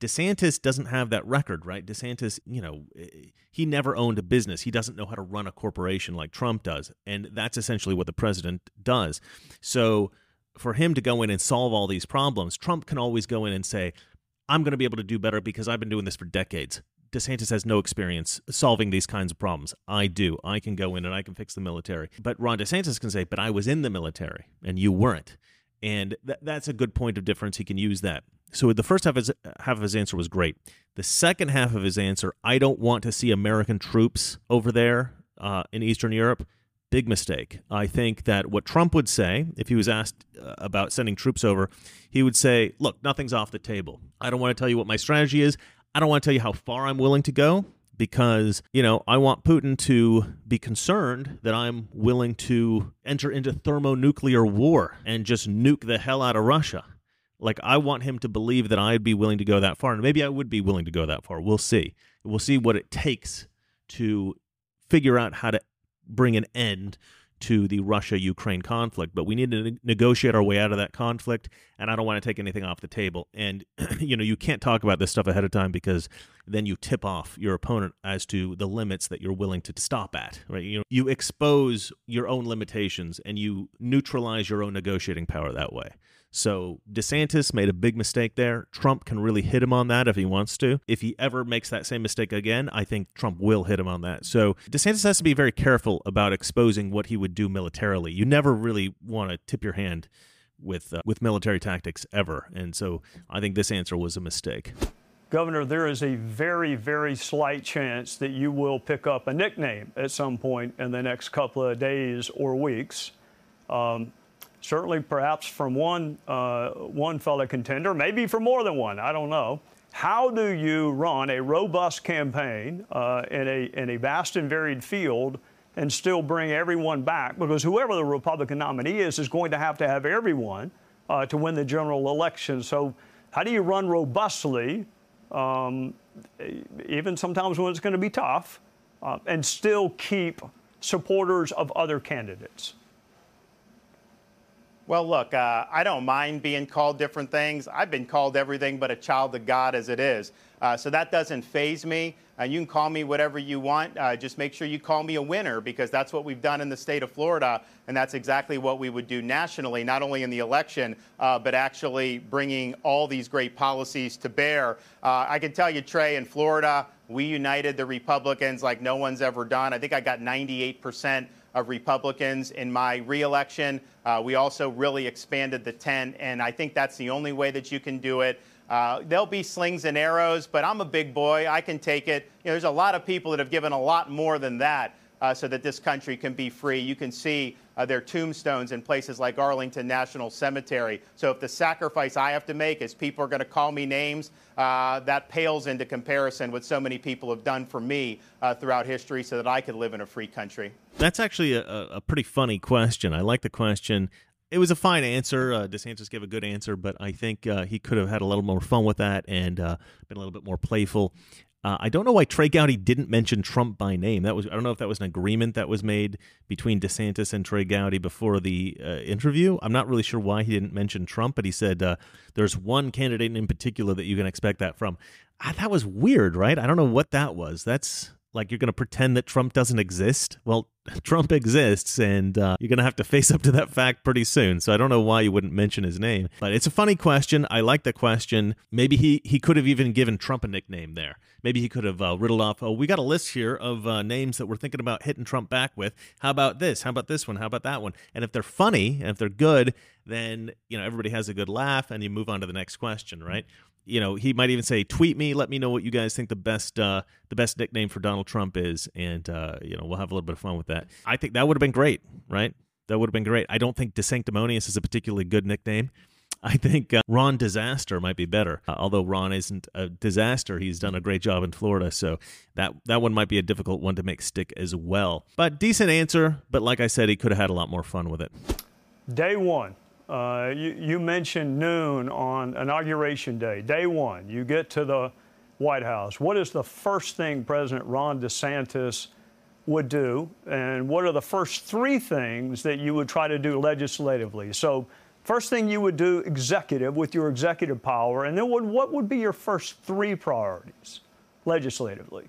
DeSantis doesn't have that record, right? DeSantis, you know, he never owned a business. He doesn't know how to run a corporation like Trump does. And that's essentially what the president does. So, for him to go in and solve all these problems, Trump can always go in and say, I'm going to be able to do better because I've been doing this for decades. DeSantis has no experience solving these kinds of problems. I do. I can go in and I can fix the military. But Ron DeSantis can say, but I was in the military and you weren't. And th- that's a good point of difference. He can use that. So the first half of, his, half of his answer was great. The second half of his answer, I don't want to see American troops over there uh, in Eastern Europe. Big mistake. I think that what Trump would say, if he was asked uh, about sending troops over, he would say, Look, nothing's off the table. I don't want to tell you what my strategy is. I don't want to tell you how far I'm willing to go because, you know, I want Putin to be concerned that I'm willing to enter into thermonuclear war and just nuke the hell out of Russia. Like, I want him to believe that I'd be willing to go that far. And maybe I would be willing to go that far. We'll see. We'll see what it takes to figure out how to bring an end to the Russia Ukraine conflict, but we need to ne- negotiate our way out of that conflict. And I don't want to take anything off the table. And, you know, you can't talk about this stuff ahead of time because then you tip off your opponent as to the limits that you're willing to stop at, right? You you expose your own limitations and you neutralize your own negotiating power that way. So DeSantis made a big mistake there. Trump can really hit him on that if he wants to. If he ever makes that same mistake again, I think Trump will hit him on that. So DeSantis has to be very careful about exposing what he would do militarily. You never really want to tip your hand with uh, with military tactics ever. And so I think this answer was a mistake. Governor, there is a very, very slight chance that you will pick up a nickname at some point in the next couple of days or weeks. Um, certainly perhaps from one, uh, one fellow contender, maybe from more than one, I don't know. How do you run a robust campaign uh, in, a, in a vast and varied field and still bring everyone back? Because whoever the Republican nominee is is going to have to have everyone uh, to win the general election. So, how do you run robustly, um, even sometimes when it's going to be tough, uh, and still keep supporters of other candidates? Well, look, uh, I don't mind being called different things. I've been called everything but a child of God as it is. Uh, so that doesn't faze me. Uh, you can call me whatever you want. Uh, just make sure you call me a winner because that's what we've done in the state of Florida. And that's exactly what we would do nationally, not only in the election, uh, but actually bringing all these great policies to bear. Uh, I can tell you, Trey, in Florida, we united the Republicans like no one's ever done. I think I got 98 percent of Republicans in my reelection. Uh, we also really expanded the tent, and I think that's the only way that you can do it. Uh, there'll be slings and arrows, but I'm a big boy. I can take it. You know, there's a lot of people that have given a lot more than that so that this country can be free. You can see uh, their tombstones in places like Arlington National Cemetery. So if the sacrifice I have to make is people are going to call me names, uh, that pales into comparison what so many people have done for me uh, throughout history so that I could live in a free country. That's actually a, a pretty funny question. I like the question. It was a fine answer. Uh, DeSantis gave a good answer, but I think uh, he could have had a little more fun with that and uh, been a little bit more playful. Uh, I don't know why Trey Gowdy didn't mention Trump by name. That was I don't know if that was an agreement that was made between DeSantis and Trey Gowdy before the uh, interview. I'm not really sure why he didn't mention Trump, but he said uh, there's one candidate in particular that you can expect that from. Ah, that was weird, right? I don't know what that was. That's Like you're going to pretend that Trump doesn't exist? Well, Trump exists, and uh, you're going to have to face up to that fact pretty soon. So I don't know why you wouldn't mention his name, but it's a funny question. I like the question. Maybe he he could have even given Trump a nickname there. Maybe he could have uh, riddled off. Oh, we got a list here of uh, names that we're thinking about hitting Trump back with. How about this? How about this one? How about that one? And if they're funny and if they're good, then you know everybody has a good laugh, and you move on to the next question, right? You know, he might even say, "Tweet me, let me know what you guys think the best uh, the best nickname for Donald Trump is," and uh, you know, we'll have a little bit of fun with that. I think that would have been great, right? That would have been great. I don't think DeSanctimonious is a particularly good nickname. I think uh, Ron Disaster might be better. Uh, although Ron isn't a disaster, he's done a great job in Florida, so that that one might be a difficult one to make stick as well. But decent answer. But like I said, he could have had a lot more fun with it. Day one, uh, you, you, mentioned noon on inauguration day, day one. You get to the White House. What is the first thing President Ron DeSantis would do? And what are the first three things that you would try to do legislatively? So, first thing you would do executive with your executive power, and then what, what would be your first three priorities legislatively?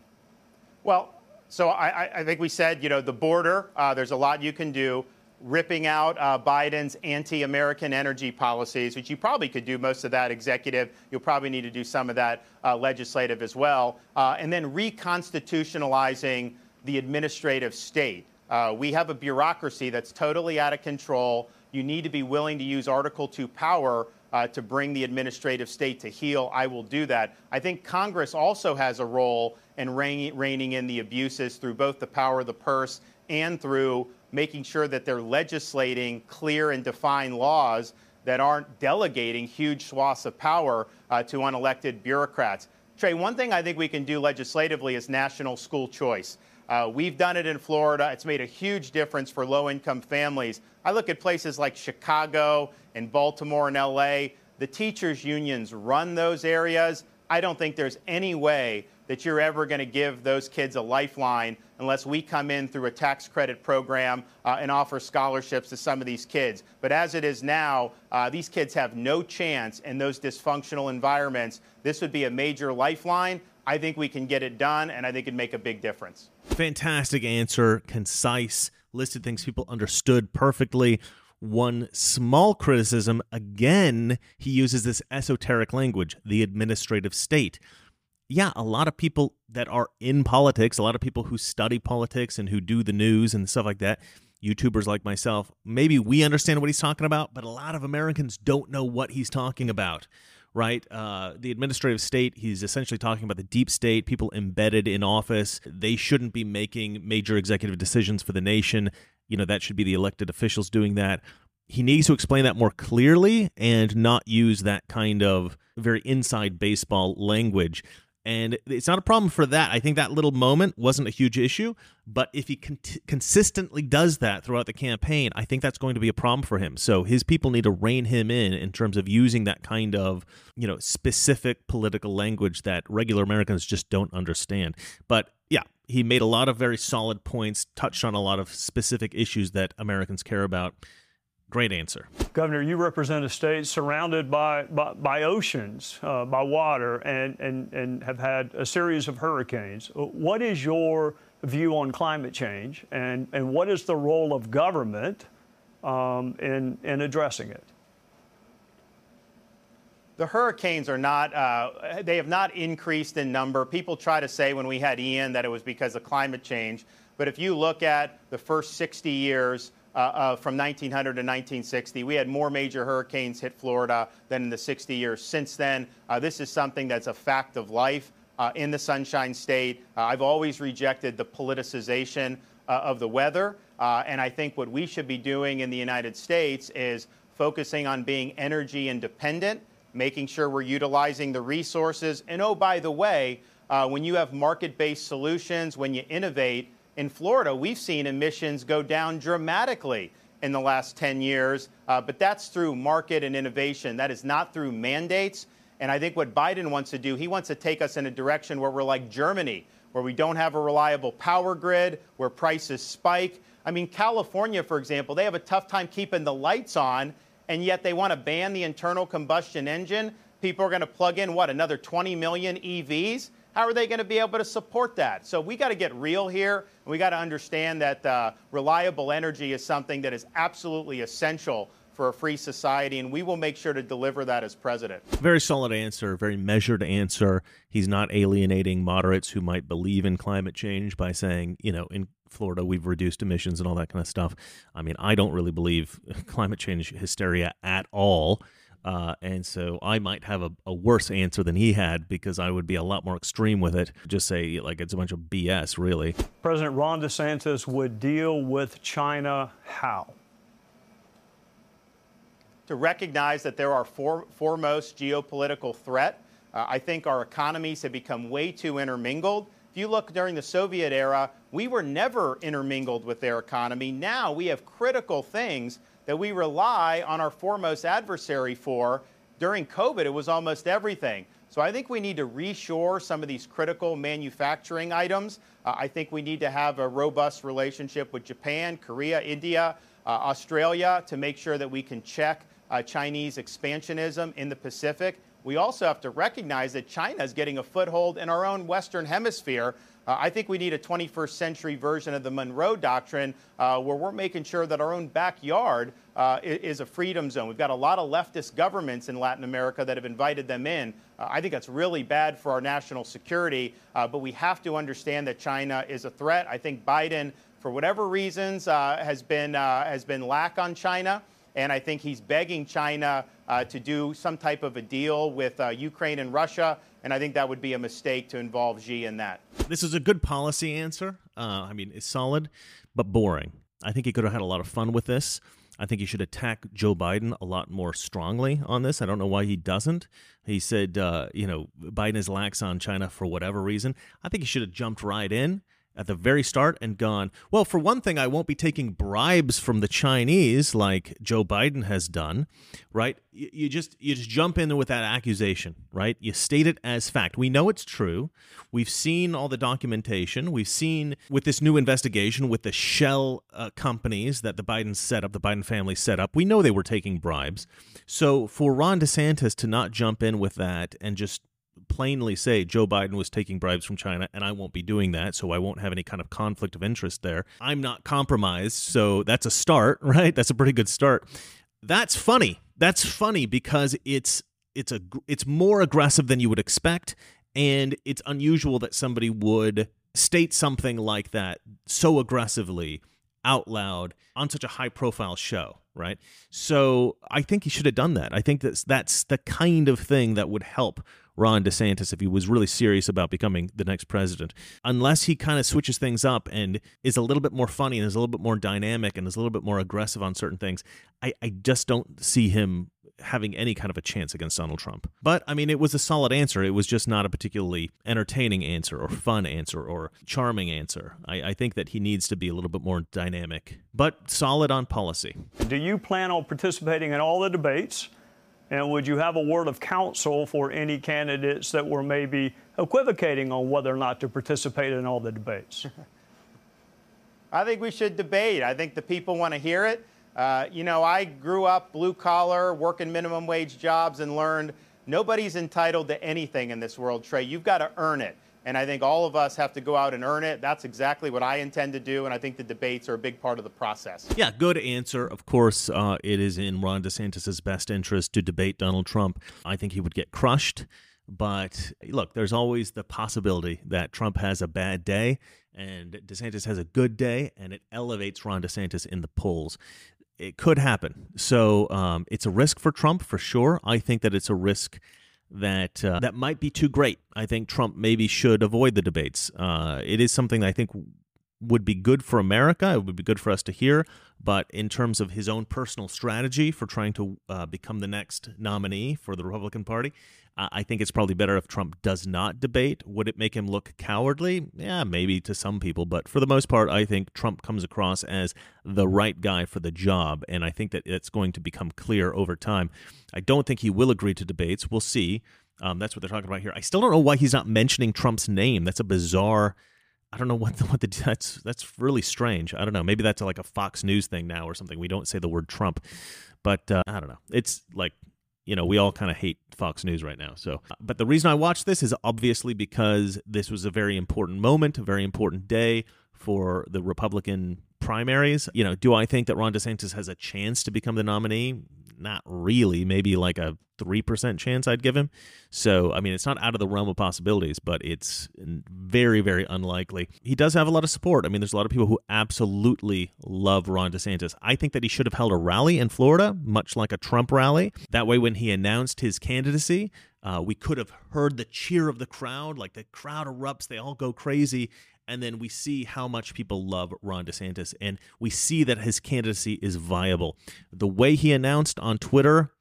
Well, so I, I think we said, you know, the border, uh, there's a lot you can do ripping out uh, Biden's anti American energy policies, which you probably could do most of that executive. You'll probably need to do some of that uh, legislative as well. Uh, and then reconstitutionalizing the administrative state. Uh, we have a bureaucracy that's totally out of control. You need to be willing to use Article 2 power uh, to bring the administrative state to heel. I will do that. I think Congress also has a role in reining in the abuses through both the power of the purse and through making sure that they're legislating clear and defined laws that aren't delegating huge swaths of power uh, to unelected bureaucrats. Trey, one thing I think we can do legislatively is national school choice. Uh, we've done it in Florida. It's made a huge difference for low income families. I look at places like Chicago and Baltimore and LA. The teachers' unions run those areas. I don't think there's any way that you're ever going to give those kids a lifeline unless we come in through a tax credit program uh, and offer scholarships to some of these kids. But as it is now, uh, these kids have no chance in those dysfunctional environments. This would be a major lifeline. I think we can get it done, and I think it'd make a big difference. Fantastic answer, concise, listed things people understood perfectly. One small criticism. Again, he uses this esoteric language, the administrative state. Yeah, a lot of people that are in politics, a lot of people who study politics and who do the news and stuff like that, YouTubers like myself, maybe we understand what he's talking about, but a lot of Americans don't know what he's talking about, right? Uh, the administrative state, he's essentially talking about the deep state, people embedded in office. They shouldn't be making major executive decisions for the nation. You know, that should be the elected officials doing that. He needs to explain that more clearly and not use that kind of very inside baseball language and it's not a problem for that. I think that little moment wasn't a huge issue, but if he con- consistently does that throughout the campaign, I think that's going to be a problem for him. So his people need to rein him in in terms of using that kind of, you know, specific political language that regular Americans just don't understand. But yeah, he made a lot of very solid points, touched on a lot of specific issues that Americans care about. Great answer. Governor, you represent a state surrounded by, by, by oceans, uh, by water, and, and, and have had a series of hurricanes. What is your view on climate change, and, and what is the role of government um, in, in addressing it? The hurricanes are not, uh, they have not increased in number. People try to say when we had Ian that it was because of climate change. But if you look at the first 60 years, uh, uh, from 1900 to 1960. We had more major hurricanes hit Florida than in the 60 years since then. Uh, this is something that's a fact of life uh, in the Sunshine State. Uh, I've always rejected the politicization uh, of the weather. and I think what we should be doing in the United States is focusing on being energy independent, making sure we're utilizing the resources. And oh, by the way, when you have market based solutions, when you innovate, in Florida, we've seen emissions go down dramatically in the last 10 years, uh, but that's through market and innovation. That is not through mandates. And I think what Biden wants to do, he wants to take us in a direction where we're like Germany, where we don't have a reliable power grid, where prices spike. I mean, California, for example, they have a tough time keeping the lights on, and yet they want to ban the internal combustion engine. People are going to plug in, what, another 20 million EVs? How are they going to be able to support that? So we got to get real here, and we got to understand that uh, reliable energy is something that is absolutely essential for a free society, and we will make sure to deliver that as president. Very solid answer, very measured answer. He's not alienating moderates who might believe in climate change by saying, you know, in Florida we've reduced emissions and all that kind of stuff. I mean, I don't really believe climate change hysteria at all. Uh, and so I might have a, a, worse answer than he had because I would be a lot more extreme with it. Just say, like, it's a bunch of BS, really. President Ron DeSantis would deal with China how? To recognize that there are for, foremost geopolitical threat. Uh, I think our economies have become way too intermingled. If you look during the Soviet era, we were never intermingled with their economy. Now we have critical things that we rely on our foremost adversary for. During COVID, it was almost everything. So I think we need to reshore some of these critical manufacturing items. Uh, I think we need to have a robust relationship with Japan, Korea, India, uh, Australia to make sure that we can check uh, Chinese expansionism in the Pacific. We also have to recognize that China is getting a foothold in our own Western Hemisphere. Uh, I think we need a 21st century version of the Monroe Doctrine uh, where we're making sure that our own backyard uh, is a freedom zone. We've got a lot of leftist governments in Latin America that have invited them in. Uh, I think that's really bad for our national security, uh, but we have to understand that China is a threat. I think Biden, for whatever reasons, uh, has, been, has been lack on China. And I think he's begging China uh, to do some type of a deal with uh, Ukraine and Russia. And I think that would be a mistake to involve Xi in that. This is a good policy answer. Uh, I mean, it's solid, but boring. I think he could have had a lot of fun with this. I think he should attack Joe Biden a lot more strongly on this. I don't know why he doesn't. He said, uh, you know, Biden is lax on China for whatever reason. I think he should have jumped right in at the very start and gone, well, for one thing, I won't be taking bribes from the Chinese like Joe Biden has done, right? You, just you just jump in with that accusation, right? You state it as fact. We know it's true. We've seen all the documentation. We've seen with this new investigation with the shell uh, companies that the Biden set up, the Biden family set up. We know they were taking bribes. So for Ron DeSantis to not jump in with that and just plainly say Joe Biden was taking bribes from China, and I won't be doing that, so I won't have any kind of conflict of interest there. I'm not compromised, so that's a start, right? That's a pretty good start. That's funny. That's funny because it's it's a it's more aggressive than you would expect, and it's unusual that somebody would state something like that so aggressively out loud on such a high profile show right so i think he should have done that i think that's that's the kind of thing that would help Ron DeSantis if he was really serious about becoming the next president. Unless he kind of switches things up and is a little bit more funny and is a little bit more dynamic and is a little bit more aggressive on certain things, I, I just don't see him having any kind of a chance against Donald Trump. But I mean, it was a solid answer. It was just not a particularly entertaining answer or fun answer or charming answer. I, I, think that he needs to be a little bit more dynamic, but solid on policy. Do you plan on participating in all the debates? And would you have a word of counsel for any candidates that were maybe equivocating on whether or not to participate in all the debates? I think we should debate. I think the people want to hear it. Uh, you know, I grew up blue collar, working minimum wage jobs, and learned nobody's entitled to anything in this world, Trey. You've got to earn it. And I think all of us have to go out and earn it. That's exactly what I intend to do. And I think the debates are a big part of the process. Yeah, good answer. Of course, uh, it is in Ron DeSantis' best interest to debate Donald Trump. I think he would get crushed. But look, there's always the possibility that Trump has a bad day and DeSantis has a good day, and it elevates Ron DeSantis in the polls. It could happen. So um, it's a risk for Trump for sure. I think that it's a risk that uh, that might be too great. I think Trump maybe should avoid the debates. Uh, it is something I think would be good for America. It would be good for us to hear. But in terms of his own personal strategy for trying to uh, become the next nominee for the Republican Party, I think it's probably better if Trump does not debate. Would it make him look cowardly? Yeah, maybe to some people. But for the most part, I think Trump comes across as the right guy for the job. And I think that it's going to become clear over time. I don't think he will agree to debates. We'll see. Um, that's what they're talking about here. I still don't know why he's not mentioning Trump's name. That's a bizarre. I don't know what the, what the that's that's really strange. I don't know. Maybe that's like a Fox News thing now or something. We don't say the word Trump, but uh, I don't know. It's like you know, we all kind of hate Fox News right now. So, but the reason I watched this is obviously because this was a very important moment, a very important day for the Republican primaries. You know, do I think that Ron DeSantis has a chance to become the nominee? Not really. Maybe like a 3% chance I'd give him. So, I mean, it's not out of the realm of possibilities, but it's very, very unlikely. He does have a lot of support. I mean, there's a lot of people who absolutely love Ron DeSantis. I think that he should have held a rally in Florida, much like a Trump rally. That way, when he announced his candidacy, uh, we could have heard the cheer of the crowd. Like the crowd erupts, they all go crazy and then we see how much people love Ron DeSantis, and we see that his candidacy is viable. The way he announced on Twitter,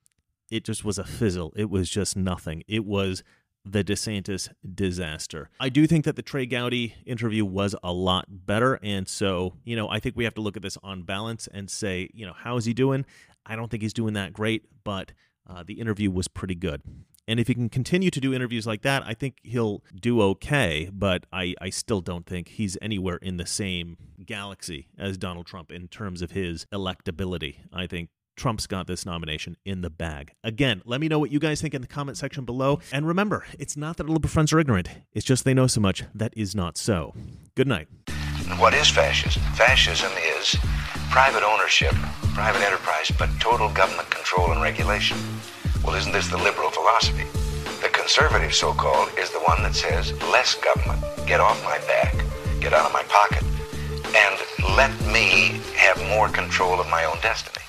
it just was a fizzle. It was just nothing. It was the DeSantis disaster. I do think that the Trey Gowdy interview was a lot better. And so, you know, I think we have to look at this on balance and say, you know, how is he doing? I don't think he's doing that great, but uh, the interview was pretty good. And if he can continue to do interviews like that, I think he'll do okay. But I, I still don't think he's anywhere in the same galaxy as Donald Trump in terms of his electability. I think Trump's got this nomination in the bag. Again, let me know what you guys think in the comment section below. And remember, it's not that liberal friends are ignorant, it's just they know so much that is not so. Good night. What is fascism? Fascism is private ownership, private enterprise, but total government control and regulation. Well, isn't this the liberal philosophy? The conservative, so called, is the one that says less government, get off my back, get out of my pocket, and let me have more control of my own destiny.